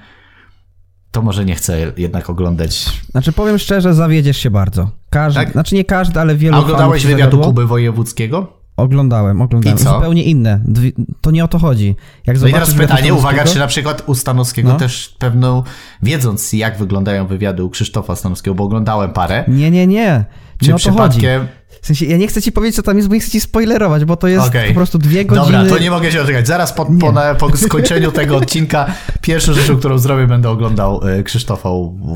to może nie chcę jednak oglądać.
Znaczy powiem szczerze, zawiedziesz się bardzo. Każdy, tak? Znaczy nie każdy, ale wielu
A oglądałeś wywiadu Kuby Wojewódzkiego?
Oglądałem, oglądałem. Zupełnie inne. To nie o to chodzi.
Jak no i teraz pytanie, uwaga, czy na przykład u Stanowskiego no. też pewną, wiedząc jak wyglądają wywiady u Krzysztofa Stanowskiego, bo oglądałem parę.
Nie, nie, nie. Nie czy o to przypadkiem... chodzi. W sensie, ja nie chcę ci powiedzieć, co tam jest, bo nie chcę ci spoilerować, bo to jest okay. po prostu dwie godziny.
Dobra, to nie mogę się oczekać. Zaraz po, po, na, po skończeniu tego odcinka pierwszą rzeczą, którą zrobię, będę oglądał y, Krzysztofa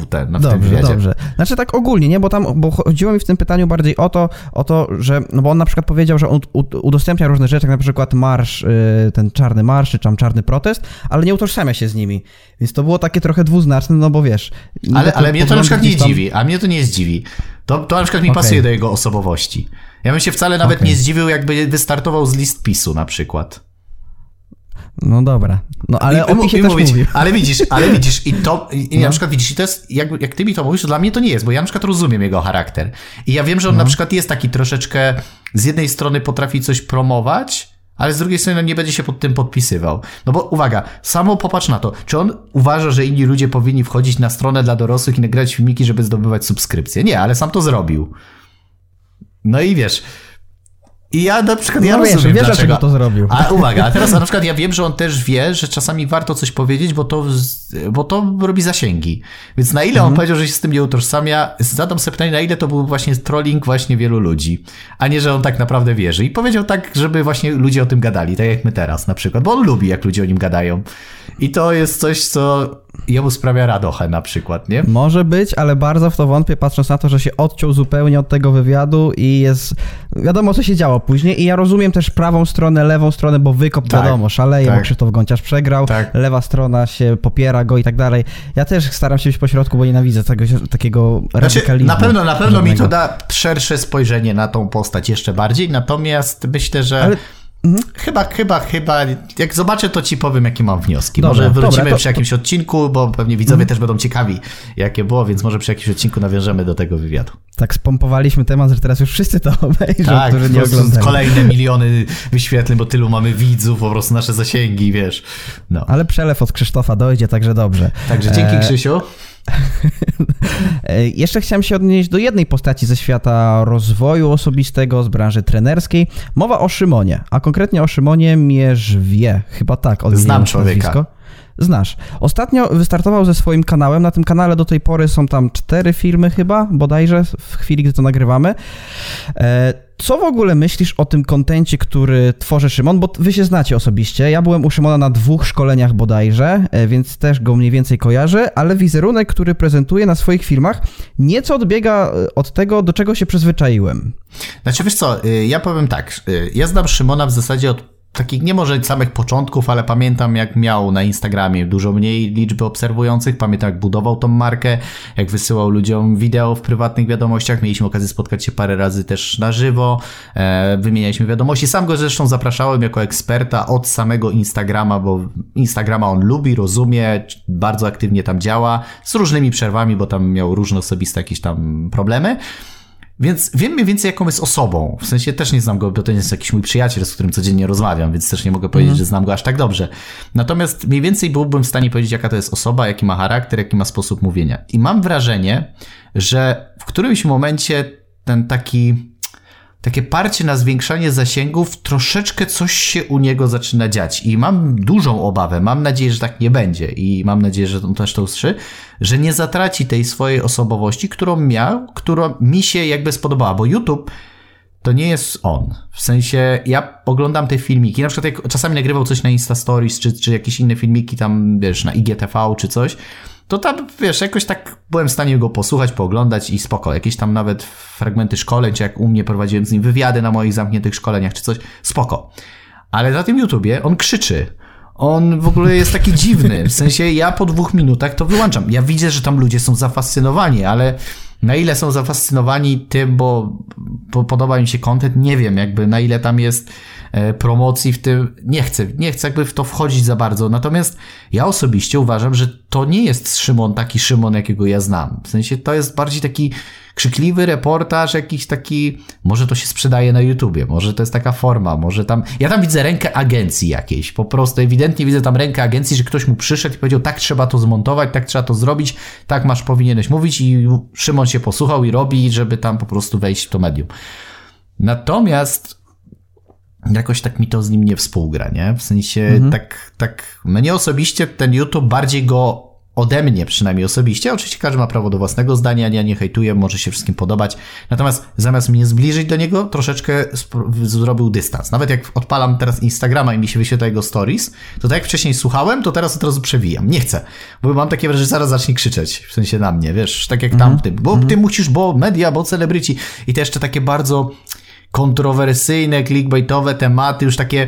ten, na dobrze, tym wywiadzie. Dobrze,
Znaczy tak ogólnie, nie, bo tam, bo chodziło mi w tym pytaniu bardziej o to, o to, że, no bo on na przykład powiedział, że on udostępnia różne rzeczy, jak na przykład marsz, y, ten czarny marsz, czy tam czarny protest, ale nie utożsamia się z nimi. Więc to było takie trochę dwuznaczne, no bo wiesz.
Ale, ale mnie to na przykład nie tam... dziwi, a mnie to nie zdziwi. To, to na przykład mi okay. pasuje do jego osobowości. Ja bym się wcale nawet okay. nie zdziwił, jakby wystartował z list PiSu na przykład.
No dobra. No ale I, o
też mówić, mówi. Ale widzisz, ale widzisz i to, i no. na przykład widzisz, i to jest, jak, jak ty mi to mówisz, to dla mnie to nie jest, bo ja na przykład rozumiem jego charakter. I ja wiem, że on no. na przykład jest taki troszeczkę, z jednej strony potrafi coś promować, ale z drugiej strony nie będzie się pod tym podpisywał. No bo uwaga, samo popatrz na to, czy on uważa, że inni ludzie powinni wchodzić na stronę dla dorosłych i nagrać filmiki, żeby zdobywać subskrypcje? Nie, ale sam to zrobił. No i wiesz, i ja na przykład, ja no rozumiem wiesz,
dlaczego. dlaczego to zrobił.
A uwaga, a teraz na przykład ja wiem, że on też wie, że czasami warto coś powiedzieć, bo to, bo to robi zasięgi. Więc na ile mhm. on powiedział, że się z tym nie utożsamia, zadam sobie pytanie, na ile to był właśnie trolling właśnie wielu ludzi, a nie, że on tak naprawdę wierzy. I powiedział tak, żeby właśnie ludzie o tym gadali, tak jak my teraz na przykład, bo on lubi, jak ludzie o nim gadają. I to jest coś, co jemu sprawia radochę na przykład, nie?
Może być, ale bardzo w to wątpię, patrząc na to, że się odciął zupełnie od tego wywiadu i jest... Wiadomo, co się działo później i ja rozumiem też prawą stronę, lewą stronę, bo wykop, tak, wiadomo, szaleje, tak. bo Krzysztof Gonciarz przegrał, tak. lewa strona się popiera go i tak dalej. Ja też staram się być po środku, bo nienawidzę tego, takiego znaczy, radykalizmu.
Na pewno, na pewno mi to da szersze spojrzenie na tą postać jeszcze bardziej, natomiast myślę, że... Ale Mhm. Chyba, chyba, chyba. Jak zobaczę, to ci powiem, jakie mam wnioski. Dobra, może wrócimy dobra, to, przy jakimś to... odcinku, bo pewnie widzowie mhm. też będą ciekawi, jakie było, więc może przy jakimś odcinku nawiążemy do tego wywiadu.
Tak spompowaliśmy temat, że teraz już wszyscy to obejrzą, tak, którzy nie oglądają.
kolejne miliony wyświetleń, bo tylu mamy widzów, po prostu nasze zasięgi, wiesz. No.
Ale przelew od Krzysztofa dojdzie, także dobrze.
Także dzięki e... Krzysiu.
E, jeszcze chciałem się odnieść do jednej postaci ze świata rozwoju osobistego, z branży trenerskiej. Mowa o Szymonie, a konkretnie o Szymonie Mierzwie. Chyba tak.
Znam człowieka. Nazwisko.
znasz. Ostatnio wystartował ze swoim kanałem. Na tym kanale do tej pory są tam cztery filmy chyba, bodajże, w chwili, gdy to nagrywamy. E, co w ogóle myślisz o tym kontencie, który tworzy Szymon? Bo wy się znacie osobiście. Ja byłem u Szymona na dwóch szkoleniach bodajże, e, więc też go mniej więcej kojarzę, ale wizerunek, który prezentuje na swoich filmach, nieco odbiega e, od tego, do czego się przyzwyczaiłem.
Znaczy, wiesz co, y, ja powiem tak. Ja znam Szymona w zasadzie od takich nie może samych początków, ale pamiętam jak miał na Instagramie dużo mniej liczby obserwujących, pamiętam jak budował tą markę, jak wysyłał ludziom wideo w prywatnych wiadomościach, mieliśmy okazję spotkać się parę razy też na żywo, e, wymienialiśmy wiadomości, sam go zresztą zapraszałem jako eksperta od samego Instagrama, bo Instagrama on lubi, rozumie, bardzo aktywnie tam działa, z różnymi przerwami, bo tam miał różne osobiste jakieś tam problemy, więc wiem mniej więcej, jaką jest osobą. W sensie też nie znam go, bo to nie jest jakiś mój przyjaciel, z którym codziennie rozmawiam, więc też nie mogę powiedzieć, mm. że znam go aż tak dobrze. Natomiast mniej więcej byłbym w stanie powiedzieć, jaka to jest osoba, jaki ma charakter, jaki ma sposób mówienia. I mam wrażenie, że w którymś momencie ten taki takie parcie na zwiększanie zasięgów, troszeczkę coś się u niego zaczyna dziać. I mam dużą obawę, mam nadzieję, że tak nie będzie i mam nadzieję, że on też to usłyszy, że nie zatraci tej swojej osobowości, którą miał, która mi się jakby spodobała, bo YouTube to nie jest on. W sensie, ja oglądam te filmiki, na przykład jak czasami nagrywał coś na Insta Stories, czy, czy jakieś inne filmiki tam, wiesz, na IGTV, czy coś, to tam, wiesz, jakoś tak byłem w stanie go posłuchać, pooglądać i spoko. Jakieś tam nawet fragmenty szkoleń, czy jak u mnie prowadziłem z nim wywiady na moich zamkniętych szkoleniach, czy coś, spoko. Ale na tym YouTubie on krzyczy. On w ogóle jest taki dziwny. W sensie ja po dwóch minutach to wyłączam. Ja widzę, że tam ludzie są zafascynowani, ale na ile są zafascynowani tym, bo, podoba im się content, nie wiem, jakby na ile tam jest E, promocji w tym. Nie chcę, nie chcę jakby w to wchodzić za bardzo. Natomiast ja osobiście uważam, że to nie jest Szymon taki Szymon, jakiego ja znam. W sensie to jest bardziej taki krzykliwy reportaż, jakiś taki, może to się sprzedaje na YouTubie, może to jest taka forma, może tam, ja tam widzę rękę agencji jakiejś, po prostu ewidentnie widzę tam rękę agencji, że ktoś mu przyszedł i powiedział, tak trzeba to zmontować, tak trzeba to zrobić, tak masz, powinieneś mówić i Szymon się posłuchał i robi, żeby tam po prostu wejść w to medium. Natomiast jakoś tak mi to z nim nie współgra, nie? W sensie mhm. tak, tak, mnie osobiście ten YouTube bardziej go ode mnie przynajmniej osobiście. Oczywiście każdy ma prawo do własnego zdania, ja nie hejtuję, może się wszystkim podobać. Natomiast zamiast mnie zbliżyć do niego, troszeczkę zrobił dystans. Nawet jak odpalam teraz Instagrama i mi się wyświetla jego stories, to tak jak wcześniej słuchałem, to teraz od razu przewijam. Nie chcę, bo mam takie wrażenie, że zaraz zacznie krzyczeć, w sensie na mnie, wiesz, tak jak mhm. tamtym. Bo ty mhm. musisz, bo media, bo celebryci. I te jeszcze takie bardzo kontrowersyjne, clickbaitowe tematy, już takie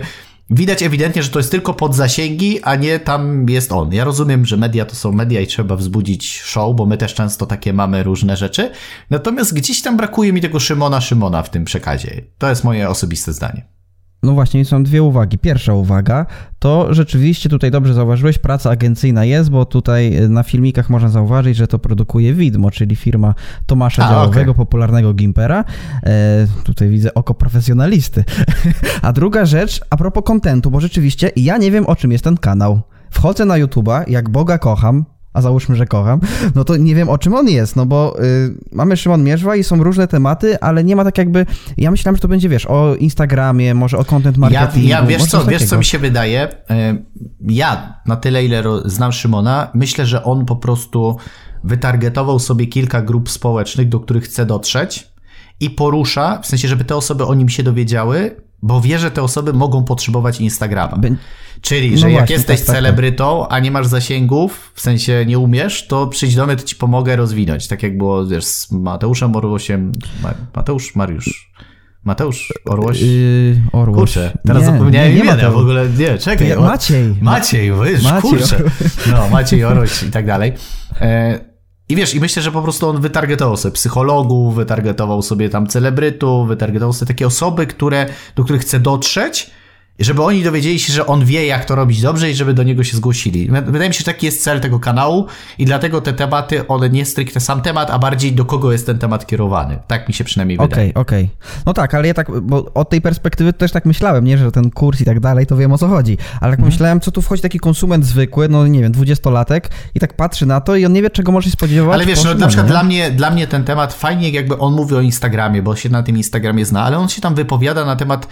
widać ewidentnie, że to jest tylko pod zasięgi, a nie tam jest on. Ja rozumiem, że media to są media i trzeba wzbudzić show, bo my też często takie mamy różne rzeczy. Natomiast gdzieś tam brakuje mi tego Szymona Szymona w tym przekazie. To jest moje osobiste zdanie.
No właśnie, są dwie uwagi. Pierwsza uwaga to rzeczywiście tutaj dobrze zauważyłeś, praca agencyjna jest, bo tutaj e, na filmikach można zauważyć, że to produkuje Widmo, czyli firma Tomasza A, Działowego, okay. popularnego Gimpera. E, tutaj widzę oko profesjonalisty. A druga rzecz, a propos kontentu, bo rzeczywiście ja nie wiem o czym jest ten kanał. Wchodzę na YouTube'a, jak Boga kocham, a załóżmy, że kocham, no to nie wiem o czym on jest, no bo y, mamy Szymon Mierzwa i są różne tematy, ale nie ma tak jakby, ja myślałem, że to będzie, wiesz, o Instagramie, może o content marketingu.
Ja, ja wiesz co, wiesz co mi się wydaje, y, ja na tyle, ile znam Szymona, myślę, że on po prostu wytargetował sobie kilka grup społecznych, do których chce dotrzeć i porusza, w sensie, żeby te osoby o nim się dowiedziały, bo wie, że te osoby mogą potrzebować Instagrama. Czyli, no że no jak właśnie, jesteś tak, tak, celebrytą, a nie masz zasięgów, w sensie nie umiesz, to przyjdź do mnie, to ci pomogę rozwinąć. Tak jak było, wiesz, z Mateuszem Orłosiem, Mateusz, Mariusz. Mateusz Orłoś? Yy,
Orłoś.
Kurczę, teraz nie, zapomniałem nie, nie imienia w ogóle. Nie, czekaj.
Maciej.
Maciej, wiesz, Maciej. kurczę. No, Maciej Orłoś i tak dalej. E, I wiesz, i myślę, że po prostu on wytargetował sobie psychologów, wytargetował sobie tam celebrytów, wytargetował sobie takie osoby, które, do których chce dotrzeć, żeby oni dowiedzieli się, że on wie, jak to robić dobrze i żeby do niego się zgłosili. Wydaje mi się, że taki jest cel tego kanału i dlatego te tematy, one nie stricte sam temat, a bardziej do kogo jest ten temat kierowany. Tak mi się przynajmniej wydaje.
Okej, okay, okej. Okay. No tak, ale ja tak, bo od tej perspektywy też tak myślałem, nie, że ten kurs i tak dalej, to wiem o co chodzi. Ale jak mhm. myślałem, co tu wchodzi taki konsument zwykły, no nie wiem, dwudziestolatek i tak patrzy na to i on nie wie, czego może się spodziewać.
Ale wiesz, no, na przykład dla mnie, dla mnie ten temat fajnie, jakby on mówi o Instagramie, bo się na tym Instagramie zna, ale on się tam wypowiada na temat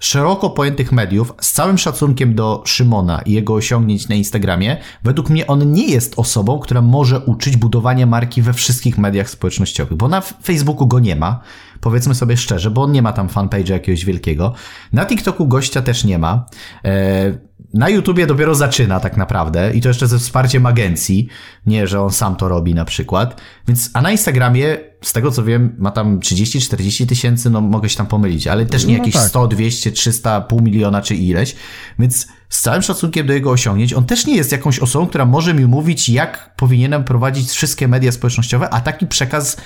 szeroko pojętych mediów, z całym szacunkiem do Szymona i jego osiągnięć na Instagramie, według mnie on nie jest osobą, która może uczyć budowania marki we wszystkich mediach społecznościowych, bo na Facebooku go nie ma, powiedzmy sobie szczerze, bo on nie ma tam fanpage'a jakiegoś wielkiego. Na TikToku gościa też nie ma. E, na YouTubie dopiero zaczyna tak naprawdę i to jeszcze ze wsparciem agencji, nie, że on sam to robi na przykład. Więc, a na Instagramie, z tego co wiem, ma tam 30-40 tysięcy, no mogę się tam pomylić, ale też nie no jakieś tak. 100, 200, 300, pół miliona czy ileś. Więc z całym szacunkiem do jego osiągnięć, on też nie jest jakąś osobą, która może mi mówić, jak powinienem prowadzić wszystkie media społecznościowe, a taki przekaz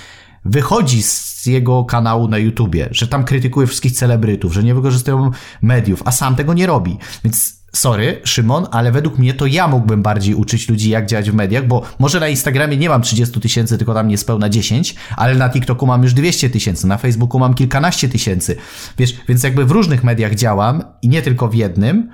wychodzi z jego kanału na YouTubie, że tam krytykuje wszystkich celebrytów, że nie wykorzystują mediów, a sam tego nie robi. Więc sorry, Szymon, ale według mnie to ja mógłbym bardziej uczyć ludzi, jak działać w mediach, bo może na Instagramie nie mam 30 tysięcy, tylko tam niespełna 10, ale na TikToku mam już 200 tysięcy, na Facebooku mam kilkanaście tysięcy. Wiesz, więc jakby w różnych mediach działam i nie tylko w jednym,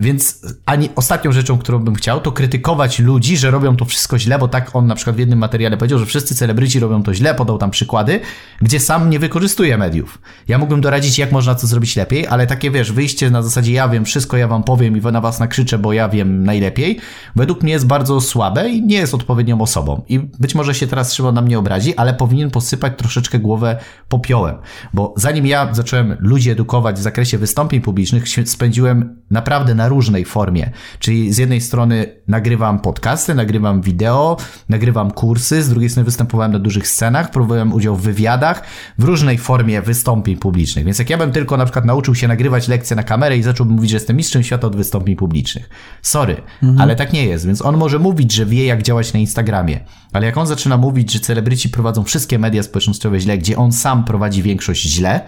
więc ani ostatnią rzeczą, którą bym chciał, to krytykować ludzi, że robią to wszystko źle, bo tak on na przykład w jednym materiale powiedział, że wszyscy celebryci robią to źle, podał tam przykłady, gdzie sam nie wykorzystuje mediów. Ja mógłbym doradzić, jak można to zrobić lepiej, ale takie wiesz, wyjście na zasadzie ja wiem wszystko, ja wam powiem i na was nakrzyczę, bo ja wiem najlepiej, według mnie jest bardzo słabe i nie jest odpowiednią osobą. I być może się teraz Szymon na mnie obrazi, ale powinien posypać troszeczkę głowę popiołem, bo zanim ja zacząłem ludzi edukować w zakresie wystąpień publicznych, spędziłem naprawdę na różnej formie. Czyli z jednej strony nagrywam podcasty, nagrywam wideo, nagrywam kursy, z drugiej strony występowałem na dużych scenach, próbowałem udział w wywiadach, w różnej formie wystąpień publicznych. Więc jak ja bym tylko na przykład nauczył się nagrywać lekcje na kamerę i zacząłbym mówić, że jestem mistrzem świata od wystąpień publicznych. Sorry, mhm. ale tak nie jest. Więc on może mówić, że wie jak działać na Instagramie, ale jak on zaczyna mówić, że celebryci prowadzą wszystkie media społecznościowe źle, gdzie on sam prowadzi większość źle,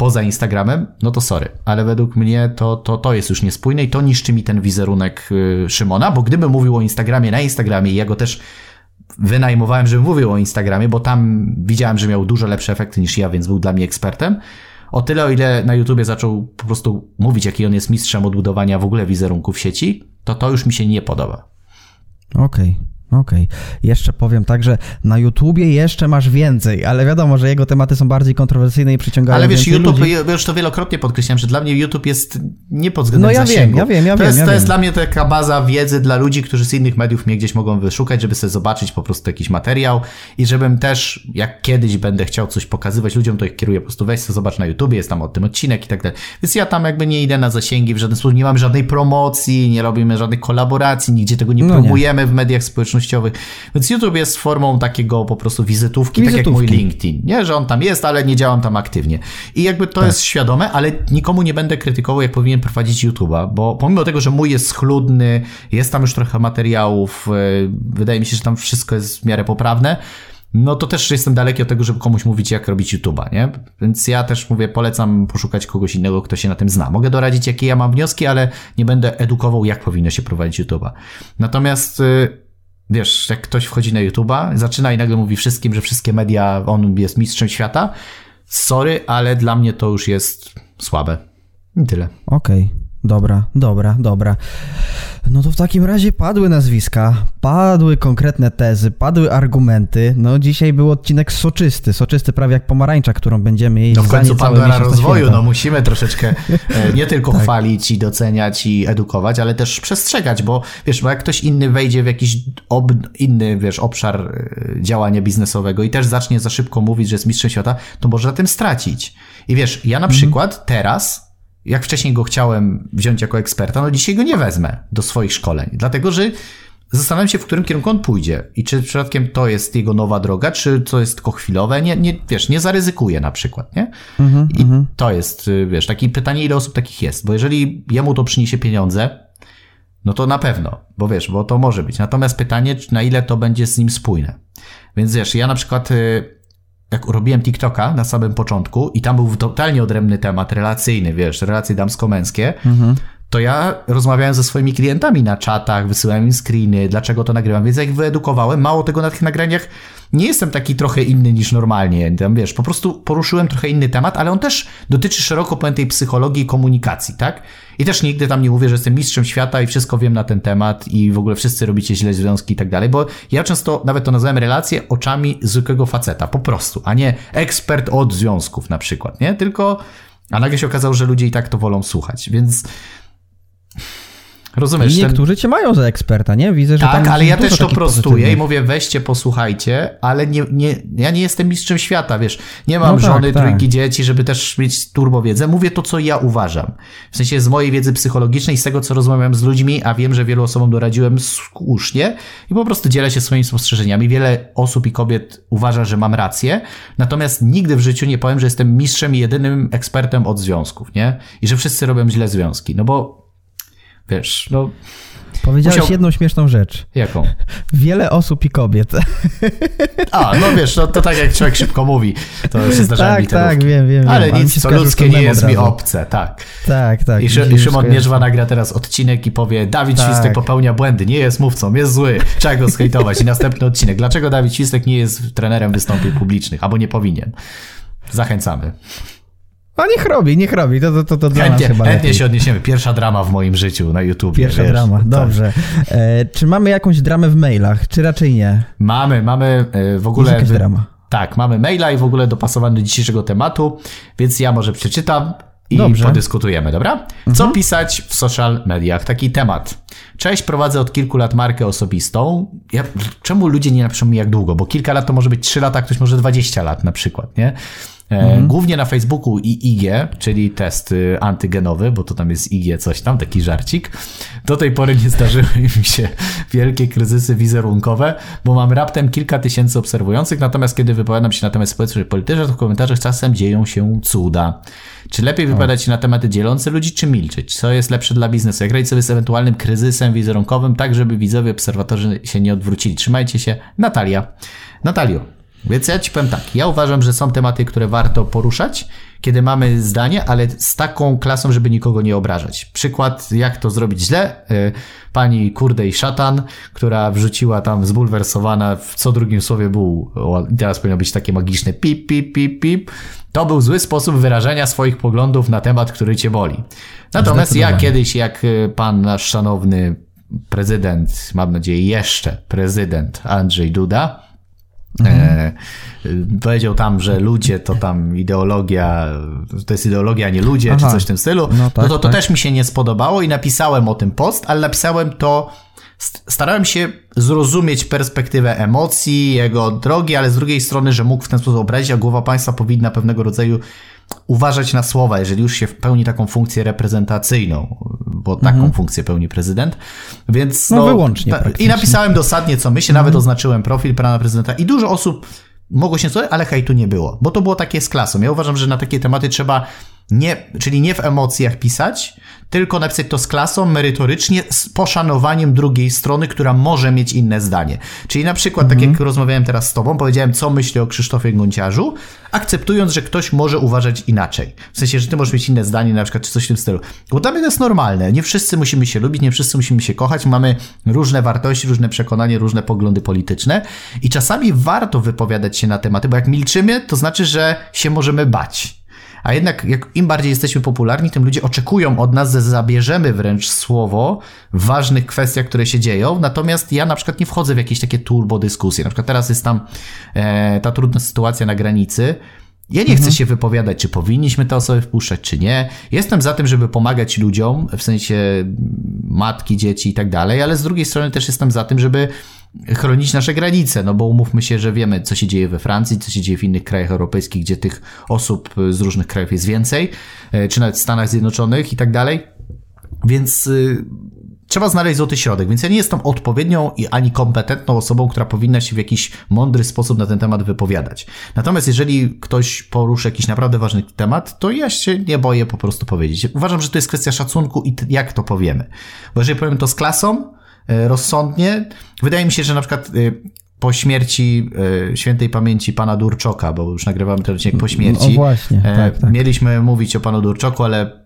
poza Instagramem, no to sorry, ale według mnie to, to, to jest już niespójne i to niszczy mi ten wizerunek y, Szymona, bo gdybym mówił o Instagramie na Instagramie i ja go też wynajmowałem, żebym mówił o Instagramie, bo tam widziałem, że miał dużo lepsze efekty niż ja, więc był dla mnie ekspertem. O tyle, o ile na YouTubie zaczął po prostu mówić, jaki on jest mistrzem odbudowania w ogóle wizerunku w sieci, to to już mi się nie podoba.
Okej, okay. Okej. Okay. Jeszcze powiem tak, że na YouTubie jeszcze masz więcej, ale wiadomo, że jego tematy są bardziej kontrowersyjne i przyciągają
Ale wiesz, YouTube,
ludzi.
ja już to wielokrotnie podkreślam, że dla mnie YouTube jest nie pod względem
No ja
zasięgu.
wiem, ja wiem, ja
to
wiem.
Jest,
ja
to
wiem.
jest dla mnie taka baza wiedzy dla ludzi, którzy z innych mediów mnie gdzieś mogą wyszukać, żeby sobie zobaczyć po prostu jakiś materiał i żebym też, jak kiedyś będę chciał coś pokazywać ludziom, to ich kieruję po prostu weź sobie zobacz na YouTubie, jest tam o tym odcinek i tak dalej. Więc ja tam jakby nie idę na zasięgi w żaden sposób, nie mam żadnej promocji, nie robimy żadnych kolaboracji, nigdzie tego nie no promujemy nie. w mediach społecznościowych. Więc YouTube jest formą takiego po prostu wizytówki, wizytówki, tak jak mój LinkedIn. Nie, że on tam jest, ale nie działam tam aktywnie. I jakby to tak. jest świadome, ale nikomu nie będę krytykował, jak powinien prowadzić YouTube'a, bo pomimo tego, że mój jest schludny, jest tam już trochę materiałów, e, wydaje mi się, że tam wszystko jest w miarę poprawne, no to też jestem daleki od tego, żeby komuś mówić, jak robić YouTube'a, nie? Więc ja też mówię, polecam poszukać kogoś innego, kto się na tym zna. Mogę doradzić, jakie ja mam wnioski, ale nie będę edukował, jak powinno się prowadzić YouTube'a. Natomiast y, wiesz, jak ktoś wchodzi na YouTube'a, zaczyna i nagle mówi wszystkim, że wszystkie media, on jest mistrzem świata. Sorry, ale dla mnie to już jest słabe. I tyle.
Okej. Okay. Dobra, dobra, dobra. No to w takim razie padły nazwiska, padły konkretne tezy, padły argumenty. No dzisiaj był odcinek soczysty, soczysty prawie jak pomarańcza, którą będziemy jeść
No w końcu Pandora rozwoju, no musimy troszeczkę e, nie tylko tak. chwalić i doceniać i edukować, ale też przestrzegać, bo wiesz, bo jak ktoś inny wejdzie w jakiś ob, inny, wiesz, obszar e, działania biznesowego i też zacznie za szybko mówić, że jest mistrzem świata, to może na tym stracić. I wiesz, ja na mhm. przykład teraz jak wcześniej go chciałem wziąć jako eksperta, no dzisiaj go nie wezmę do swoich szkoleń, dlatego że zastanawiam się, w którym kierunku on pójdzie i czy przypadkiem to jest jego nowa droga, czy to jest tylko chwilowe, nie, nie wiesz, nie zaryzykuje na przykład, nie? -hmm, I -hmm. to jest, y, wiesz, takie pytanie, ile osób takich jest, bo jeżeli jemu to przyniesie pieniądze, no to na pewno, bo wiesz, bo to może być. Natomiast pytanie, na ile to będzie z nim spójne. Więc wiesz, ja na przykład y, jak robiłem TikToka na samym początku i tam był totalnie odrębny temat relacyjny, wiesz, relacje damsko-męskie, mhm. To ja rozmawiałem ze swoimi klientami na czatach, wysyłałem im screeny, dlaczego to nagrywam, więc jak wyedukowałem, mało tego na tych nagraniach nie jestem taki trochę inny niż normalnie. Tam, wiesz, po prostu poruszyłem trochę inny temat, ale on też dotyczy szeroko pojętej psychologii i komunikacji, tak? I też nigdy tam nie mówię, że jestem mistrzem świata i wszystko wiem na ten temat i w ogóle wszyscy robicie źle związki i tak dalej, bo ja często nawet to nazywam relacje oczami zwykłego faceta, po prostu, a nie ekspert od związków na przykład, nie? Tylko A nagle się okazało, że ludzie i tak to wolą słuchać, więc Rozumiesz?
I niektórzy ten... cię mają za eksperta, nie? Widzę, że
Tak, ale ja też to prostuję i mówię, weźcie, posłuchajcie, ale nie, nie, ja nie jestem mistrzem świata, wiesz. Nie mam no żony, tak, trójki tak. dzieci, żeby też mieć turbowiedzę. Mówię to, co ja uważam. W sensie z mojej wiedzy psychologicznej, z tego, co rozmawiam z ludźmi, a wiem, że wielu osobom doradziłem słusznie i po prostu dzielę się swoimi spostrzeżeniami. Wiele osób i kobiet uważa, że mam rację, natomiast nigdy w życiu nie powiem, że jestem mistrzem i jedynym ekspertem od związków, nie? I że wszyscy robią źle związki. No bo wiesz, no...
Powiedziałeś musiał... jedną śmieszną rzecz.
Jaką?
Wiele osób i kobiet.
A, no wiesz, no, to tak jak człowiek szybko mówi, to się zdarzają
Tak, tak, wiem, wiem.
Ale
wiem.
nic, to ludzkie nie jest mi obce, tak.
Tak, tak.
I, I Szymon Mierzwa nagra teraz odcinek i powie, Dawid tak. Świstek popełnia błędy, nie jest mówcą, jest zły, trzeba go skejtować. I następny odcinek. Dlaczego Dawid Świstek nie jest trenerem wystąpień publicznych, albo nie powinien? Zachęcamy.
A niech robi, niech robi. To, to, to, to
dla chętnie, nas chyba chętnie się odniesiemy. Pierwsza drama w moim życiu na YouTube.
Pierwsza wiesz? drama, tak. dobrze. E, czy mamy jakąś dramę w mailach, czy raczej nie?
Mamy, mamy e, w ogóle...
Jest jakaś drama.
Tak, mamy maila i w ogóle dopasowany do dzisiejszego tematu, więc ja może przeczytam i Dobrze. podyskutujemy, dobra? Co mhm. pisać w social mediach? Taki temat. Cześć, prowadzę od kilku lat markę osobistą. Ja, czemu ludzie nie napiszą mi jak długo? Bo kilka lat to może być 3 lata, ktoś może 20 lat na przykład, nie? E, mhm. Głównie na Facebooku i IG, czyli test antygenowy, bo to tam jest IG coś tam, taki żarcik. Do tej pory nie zdarzyły mi się wielkie kryzysy wizerunkowe, bo mam raptem kilka tysięcy obserwujących, natomiast kiedy wypowiadam się na temat społecznych politycznych, to w komentarzach czasem dzieją się cuda. Czy lepiej wypowiadać się na tematy dzielące ludzi, czy milczeć? Co jest lepsze dla biznesu? Jak radzić sobie z ewentualnym kryzysem wizerunkowym, tak żeby widzowie, obserwatorzy się nie odwrócili? Trzymajcie się. Natalia. Natalio, więc ja ci powiem tak, ja uważam, że są tematy, które warto poruszać, kiedy mamy zdanie, ale z taką klasą, żeby nikogo nie obrażać. Przykład, jak to zrobić źle. Y, pani kurde i szatan, która wrzuciła tam zbulwersowana w co drugim słowie był, teraz powinno być takie magiczne pip, pip, pip, pip. To był zły sposób wyrażenia swoich poglądów na temat, który cię boli. Natomiast ja kiedyś, jak y, pan nasz szanowny prezydent, mam nadzieję jeszcze prezydent Andrzej Duda, Mhm. E, powiedział tam, że ludzie to tam ideologia, to jest ideologia, a nie ludzie, Aha. czy coś w tym stylu. No, tak, no to to tak. też mi się nie spodobało i napisałem o tym post, ale napisałem to, starałem się zrozumieć perspektywę emocji, jego drogi, ale z drugiej strony, że mógł w ten sposób obrazić, a głowa państwa powinna pewnego rodzaju uważać na słowa, jeżeli już się pełni taką funkcję reprezentacyjną, bo taką mhm. funkcję pełni prezydent. Więc
no, no wyłącznie.
I napisałem dosadnie, co myślę, mhm. nawet oznaczyłem profil pana prezydenta i dużo osób mogło się coś, ale hejtu nie było, bo to było takie z klasą. Ja uważam, że na takie tematy trzeba nie, czyli nie w emocjach pisać, tylko napisać to z klasą, merytorycznie, z poszanowaniem drugiej strony, która może mieć inne zdanie. Czyli na przykład, tak jak mhm. rozmawiałem teraz z tobą, powiedziałem, co myślę o Krzysztofie Gonciarzu, akceptując, że ktoś może uważać inaczej. W sensie, że ty możesz mieć inne zdanie, na przykład, czy coś w tym stylu. Bo dla mnie to jest normalne. Nie wszyscy musimy się lubić, nie wszyscy musimy się kochać. Mamy różne wartości, różne przekonania, różne poglądy polityczne i czasami warto wypowiadać się na tematy, bo jak milczymy, to znaczy, że się możemy bać. A jednak jak im bardziej jesteśmy popularni, tym ludzie oczekują od nas, że zabierzemy wręcz słowo w ważnych kwestiach, które się dzieją. Natomiast ja na przykład nie wchodzę w jakieś takie turbo dyskusje. Na przykład teraz jest tam e, ta trudna sytuacja na granicy. Ja nie chcę mhm. się wypowiadać, czy powinniśmy te osoby wpuszczać, czy nie. Jestem za tym, żeby pomagać ludziom, w sensie matki, dzieci i tak dalej, ale z drugiej strony też jestem za tym, żeby chronić nasze granice, no bo umówmy się, że wiemy, co się dzieje we Francji, co się dzieje w innych krajach europejskich, gdzie tych osób z różnych krajów jest więcej, e, czy nawet w Stanach Zjednoczonych i tak dalej. Więc y, trzeba znaleźć złoty środek, więc ja nie jestem odpowiednią i ani kompetentną osobą, która powinna się w jakiś mądry sposób na ten temat wypowiadać. Natomiast jeżeli ktoś poruszy jakiś naprawdę ważny temat, to ja się nie boję po prostu powiedzieć. Uważam, że to jest kwestia szacunku i jak to powiemy. Bo jeżeli powiem to z klasą, E, rozsądnie. Wydaje mi się, że na przykład e, po śmierci e, świętej pamięci pana Durczoka, bo już nagrywamy ten odcinek po śmierci.
O właśnie, tak, tak.
Mieliśmy mówić o panu Durczoku, ale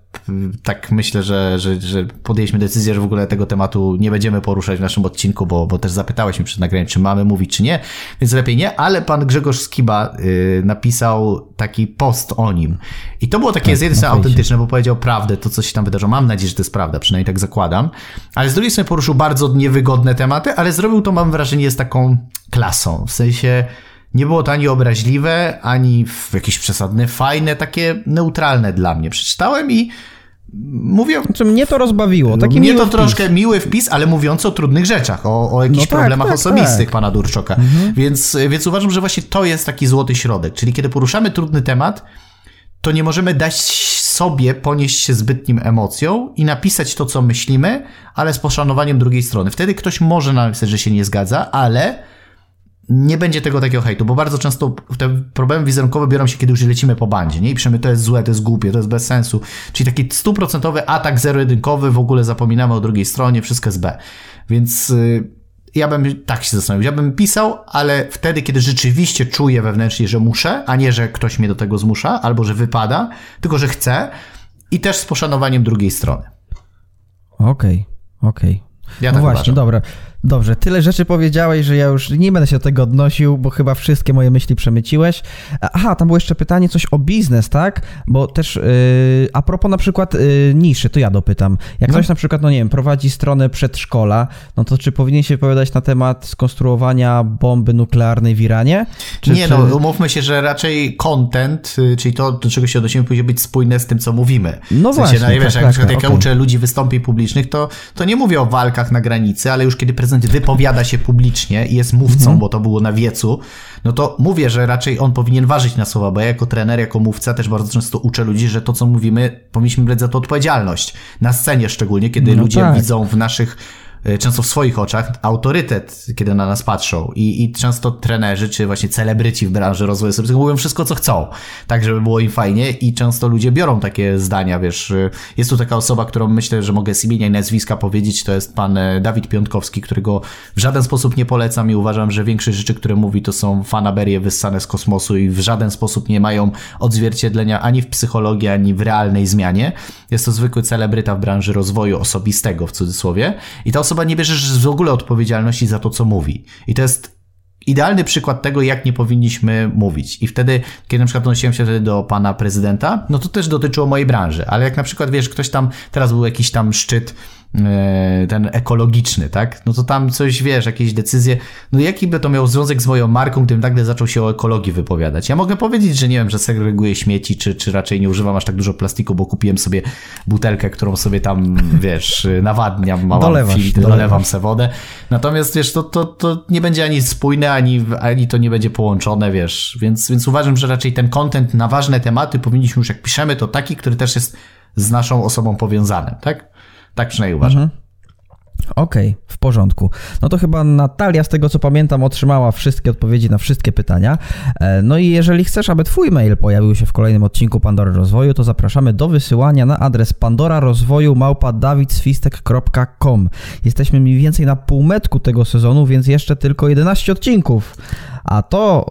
tak myślę, że, że, że podjęliśmy decyzję, że w ogóle tego tematu nie będziemy poruszać w naszym odcinku, bo, bo też zapytałeś mnie przed nagraniem, czy mamy mówić, czy nie, więc lepiej nie, ale pan Grzegorz Skiba y, napisał taki post o nim. I to było takie tak, z jednej strony autentyczne, bo powiedział prawdę, to co się tam wydarzyło. Mam nadzieję, że to jest prawda, przynajmniej tak zakładam. Ale z drugiej strony poruszył bardzo niewygodne tematy, ale zrobił to, mam wrażenie, z taką klasą. W sensie Nie było to ani obraźliwe, ani jakieś przesadne, fajne, takie neutralne dla mnie. Przeczytałem i mówię...
Znaczy mnie to rozbawiło. Taki
mnie to wpis. troszkę miły wpis, ale mówiąc o trudnych rzeczach, o, o jakichś no tak, problemach tak, osobistych tak. pana Durczoka. Mhm. Więc, więc uważam, że właśnie to jest taki złoty środek. Czyli kiedy poruszamy trudny temat, to nie możemy dać sobie ponieść się zbytnim emocją i napisać to, co myślimy, ale z poszanowaniem drugiej strony. Wtedy ktoś może napisać, że się nie zgadza, ale nie będzie tego takiego hejtu, bo bardzo często te problemy wizerunkowe biorą się, kiedy już lecimy po bandzie, nie? I przemy to jest złe, to jest głupie, to jest bez sensu. Czyli taki stuprocentowy atak zero-jedynkowy, w ogóle zapominamy o drugiej stronie, wszystko jest B. Więc y, ja bym tak się zastanowił. Ja bym pisał, ale wtedy, kiedy rzeczywiście czuję wewnętrznie, że muszę, a nie, że ktoś mnie do tego zmusza, albo że wypada, tylko że chcę i też z poszanowaniem drugiej strony.
Okej, okay, okej. Okay. Ja no tak właśnie, uważam. dobra. Dobrze, tyle rzeczy powiedziałeś, że ja już nie będę się do tego odnosił, bo chyba wszystkie moje myśli przemyciłeś. Aha, tam było jeszcze pytanie coś o biznes, tak? Bo też yy, a propos na przykład yy, niszy, to ja dopytam. Jak no. ktoś na przykład, no nie wiem, prowadzi stronę przedszkola, no to czy powinien się wypowiadać na temat skonstruowania bomby nuklearnej w Iranie?
Czy, nie, no, czy... no umówmy się, że raczej content, y, czyli to, do czego się odnosimy, powinien być spójne z tym, co mówimy.
No w sensie, właśnie, no,
wiesz, tak, jak, tak, na przykład, jak okay. uczę ludzi wystąpień publicznych, to, to nie mówię o walkach na granicy, ale już kiedy prezydent wypowiada się publicznie i jest mówcą, mhm. bo to było na wiecu, no to mówię, że raczej on powinien ważyć na słowa, bo ja jako trener, jako mówca też bardzo często uczę ludzi, że to, co mówimy, powinniśmy brać za to odpowiedzialność. Na scenie szczególnie, kiedy no ludzie tak. widzą w naszych często w swoich oczach autorytet, kiedy na nas patrzą. I, i często trenerzy, czy właśnie celebryci w branży rozwoju osobistego mówią wszystko, co chcą, tak żeby było im fajnie i często ludzie biorą takie zdania, wiesz. E, jest tu taka osoba, którą myślę, że mogę z imienia i nazwiska powiedzieć, to jest pan e, Dawid Piątkowski, którego w żaden sposób nie polecam i uważam, że większość rzeczy, które mówi, to są fanaberie wyssane z kosmosu i w żaden sposób nie mają odzwierciedlenia ani w psychologii, ani w realnej zmianie. Jest to zwykły celebryta w branży rozwoju osobistego, w cudzysłowie. I ta osoba nie bierze w ogóle odpowiedzialności za to, co mówi. I to jest idealny przykład tego, jak nie powinniśmy mówić. I wtedy, kiedy na przykład odnosiłem się wtedy do pana prezydenta, no to też dotyczyło mojej branży. Ale jak na przykład, wiesz, ktoś tam, teraz był jakiś tam szczyt ten ekologiczny, tak? No to tam coś, wiesz, jakieś decyzje, no jaki by to miał związek z moją marką, gdybym nagle zaczął się o ekologii wypowiadać? Ja mogę powiedzieć, że nie wiem, że segreguję śmieci, czy, czy raczej nie używam aż tak dużo plastiku, bo kupiłem sobie butelkę, którą sobie tam, wiesz, nawadniam, małam dolewasz, filtr, dolewasz. dolewam se wodę. Natomiast, wiesz, to, to, to nie będzie ani spójne, ani, ani to nie będzie połączone, wiesz, więc, więc uważam, że raczej ten content na ważne tematy powinniśmy już, jak piszemy, to taki, który też jest z naszą osobą powiązany, tak? Tak przynajmniej uważam. Mhm.
Okej, okay, w porządku. No to chyba Natalia, z tego co pamiętam, otrzymała wszystkie odpowiedzi na wszystkie pytania. E, no i jeżeli chcesz, aby Twój mail pojawił się w kolejnym odcinku Pandory Rozwoju, to zapraszamy do wysyłania na adres pandorarozwoju małpa.dawidswistek.com. Jesteśmy mniej więcej na półmetku tego sezonu, więc jeszcze tylko 11 odcinków. A to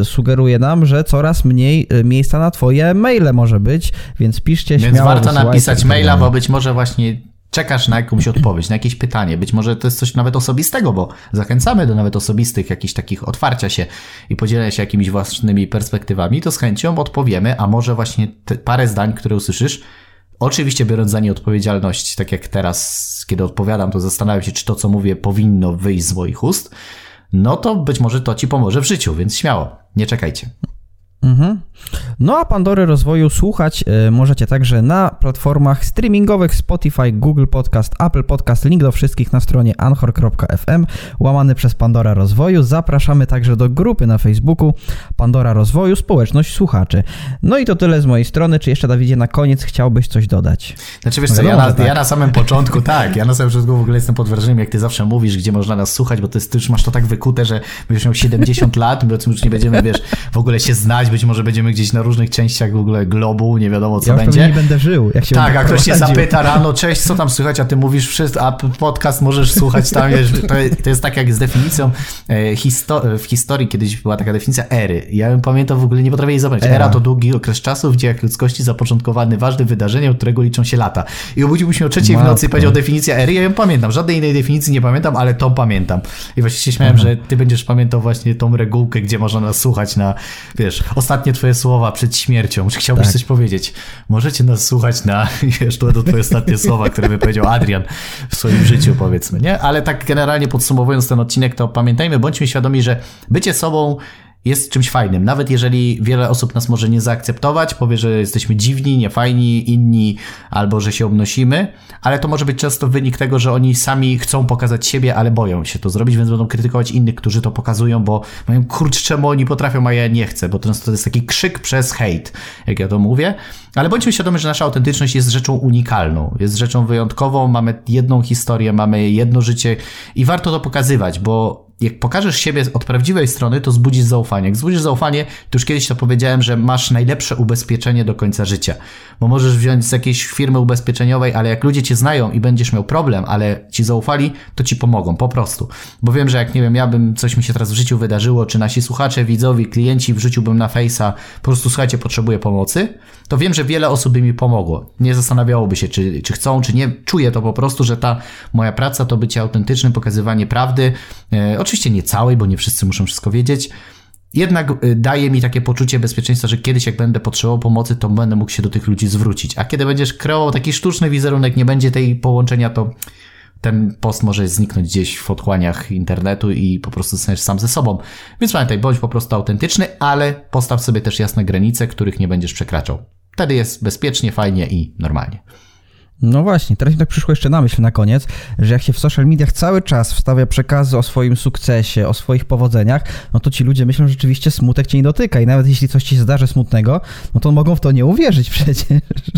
y, sugeruje nam, że coraz mniej y, miejsca na Twoje maile może być, więc piszcie
więc śmiało. Więc warto napisać maila, bo być może właśnie czekasz na jakąś odpowiedź, na jakieś pytanie. Być może to jest coś nawet osobistego, bo zachęcamy do nawet osobistych jakichś takich otwarcia się i podzielenia się jakimiś własnymi perspektywami, to z chęcią odpowiemy, a może właśnie parę zdań, które usłyszysz, Oczywiście biorąc za nie odpowiedzialność, tak jak teraz, kiedy odpowiadam, to zastanawiam się, czy to, co mówię, powinno wyjść z moich ust, no to być może to ci pomoże w życiu, więc śmiało, nie czekajcie.
Mhm. No a Pandory Rozwoju słuchać y, możecie także na platformach streamingowych Spotify, Google Podcast, Apple Podcast. Link do wszystkich na stronie anchor.fm łamany przez Pandora Rozwoju. Zapraszamy także do grupy na Facebooku Pandora Rozwoju Społeczność Słuchaczy. No i to tyle z mojej strony. Czy jeszcze, Dawidzie, na koniec chciałbyś coś dodać?
Znaczy wiesz co, ja na, tak. ja na samym początku, tak, ja na samym początku w ogóle jestem pod wrażeniem, jak ty zawsze mówisz, gdzie można nas słuchać, bo ty, ty już masz to tak wykute, że będziesz miał 70 lat, my już nie będziemy, wiesz, w ogóle się znać, być może będziemy gdzieś na różnych częściach w ogóle globu, nie wiadomo co
ja
będzie.
nie będę żył, jak się
Tak, a ktoś się zapyta rano, cześć, co tam słychać, a ty mówisz wszystko, a podcast możesz słuchać tam, wiesz, to, jest tak jak z definicją e, histo w historii kiedyś była taka definicja ery. Ja ją pamiętam w ogóle, nie potrafię jej zapomnieć. Era. To długi okres czasu w dziejach ludzkości zapoczątkowany ważnym wydarzeniem, od którego liczą się lata. I obudził się o trzeciej Matko. w nocy i powiedział definicję ery, ja ją pamiętam. Żadnej innej definicji nie pamiętam, ale tą pamiętam. I właśnie się śmiałem, że ty będziesz pamiętał właśnie tą regułkę, gdzie można nas słuchać na, wiesz, ostatnie twoje słowa przed śmiercią. Czy chciałbyś tak. coś powiedzieć? Możecie nas słuchać na, wiesz, to twoje ostatnie słowa, które wypowiedział Adrian w swoim życiu, powiedzmy, nie? Ale tak generalnie podsumowując ten odcinek, to pamiętajmy, bądźmy świadomi, że bycie sobą jest czymś fajnym. Nawet jeżeli wiele osób nas może nie zaakceptować, powie, że jesteśmy dziwni, niefajni, inni, albo że się obnosimy, ale to może być często wynik tego, że oni sami chcą pokazać siebie, ale boją się to zrobić, więc będą krytykować innych, którzy to pokazują, bo mają kurcz, czemu oni potrafią, a ja nie chcę, bo często to jest taki krzyk przez hejt, jak ja to mówię. Ale bądźmy świadomi, że nasza autentyczność jest rzeczą unikalną, jest rzeczą wyjątkową, mamy jedną historię, mamy jedno życie i warto to pokazywać, bo jak pokażesz siebie od prawdziwej strony, to zbudzisz zaufanie. Jak zbudzisz zaufanie, to już kiedyś to powiedziałem, że masz najlepsze ubezpieczenie do końca życia. Bo możesz wziąć z jakiejś firmy ubezpieczeniowej, ale jak ludzie cię znają i będziesz miał problem, ale ci zaufali, to ci pomogą, po prostu. Bo wiem, że jak nie wiem, ja bym coś mi się teraz w życiu wydarzyło, czy nasi słuchacze, widzowie, klienci wrzuciłbym na Face'a, po prostu słuchajcie, potrzebuję pomocy, to wiem, że wiele osób by mi pomogło. Nie zastanawiałoby się, czy, czy chcą, czy nie. Czuję to po prostu, że ta moja praca to bycie autentycznym, pokazywanie prawdy. E, oczywiście nie całej, bo nie wszyscy muszą wszystko wiedzieć. Jednak e, daje mi takie poczucie bezpieczeństwa, że kiedyś jak będę potrzebował pomocy, to będę mógł się do tych ludzi zwrócić. A kiedy będziesz kreował taki sztuczny wizerunek, nie będzie tej połączenia, to ten post może zniknąć gdzieś w otchłaniach internetu i po prostu zostaniesz sam ze sobą. Więc pamiętaj, bądź po prostu autentyczny, ale postaw sobie też jasne granice, których nie będziesz przekraczał. Wtedy jest bezpiecznie, fajnie i normalnie.
No właśnie, teraz mi tak przyszło jeszcze na myśl na koniec, że jak się w social mediach cały czas wstawia przekazy o swoim sukcesie, o swoich powodzeniach, no to ci ludzie myślą, że rzeczywiście smutek cię nie dotyka i nawet jeśli coś ci zdarzy smutnego, no to mogą w to nie uwierzyć przecież.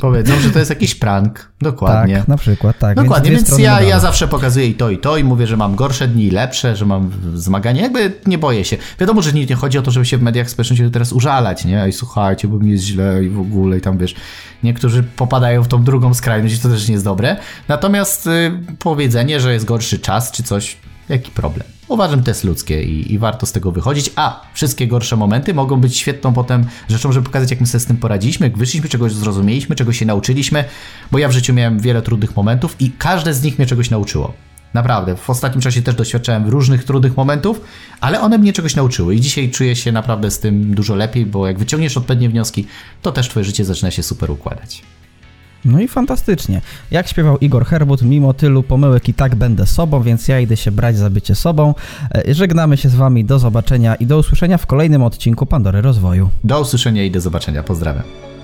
Powiedzą, że to jest jakiś prank, dokładnie.
Tak, na przykład, tak.
Dokładnie, więc, więc ja, ja zawsze pokazuję i to i to i mówię, że mam gorsze dni i lepsze, że mam zmagania, jakby nie boję się. Wiadomo, że nie, nie chodzi o to, żeby się w mediach społecznościowych teraz użalać, nie? I słuchajcie, bo mi jest źle i w ogóle i tam wiesz, niektórzy popadają w tą drugą skrajność i to też nie jest dobre. Natomiast y, powiedzenie, że jest gorszy czas czy coś, jaki problem? Uważam, to jest ludzkie i, i, warto z tego wychodzić. A wszystkie gorsze momenty mogą być świetną potem rzeczą, żeby pokazać, jak my sobie z tym poradziliśmy, jak wyszliśmy, czegoś zrozumieliśmy, czego się nauczyliśmy, bo ja w życiu miałem wiele trudnych momentów i każde z nich mnie czegoś nauczyło. Naprawdę, w ostatnim czasie też doświadczałem różnych trudnych momentów, ale one mnie czegoś nauczyły i dzisiaj czuję się naprawdę z tym dużo lepiej, bo jak wyciągniesz odpowiednie wnioski, to też twoje życie zaczyna się super układać.
No i fantastycznie. Jak śpiewał Igor Herbut, mimo tylu pomyłek i tak będę sobą, więc ja idę się brać za bycie sobą. E, żegnamy się z Wami, do zobaczenia i do usłyszenia w kolejnym odcinku Pandory Rozwoju.
Do usłyszenia i do zobaczenia, pozdrawiam.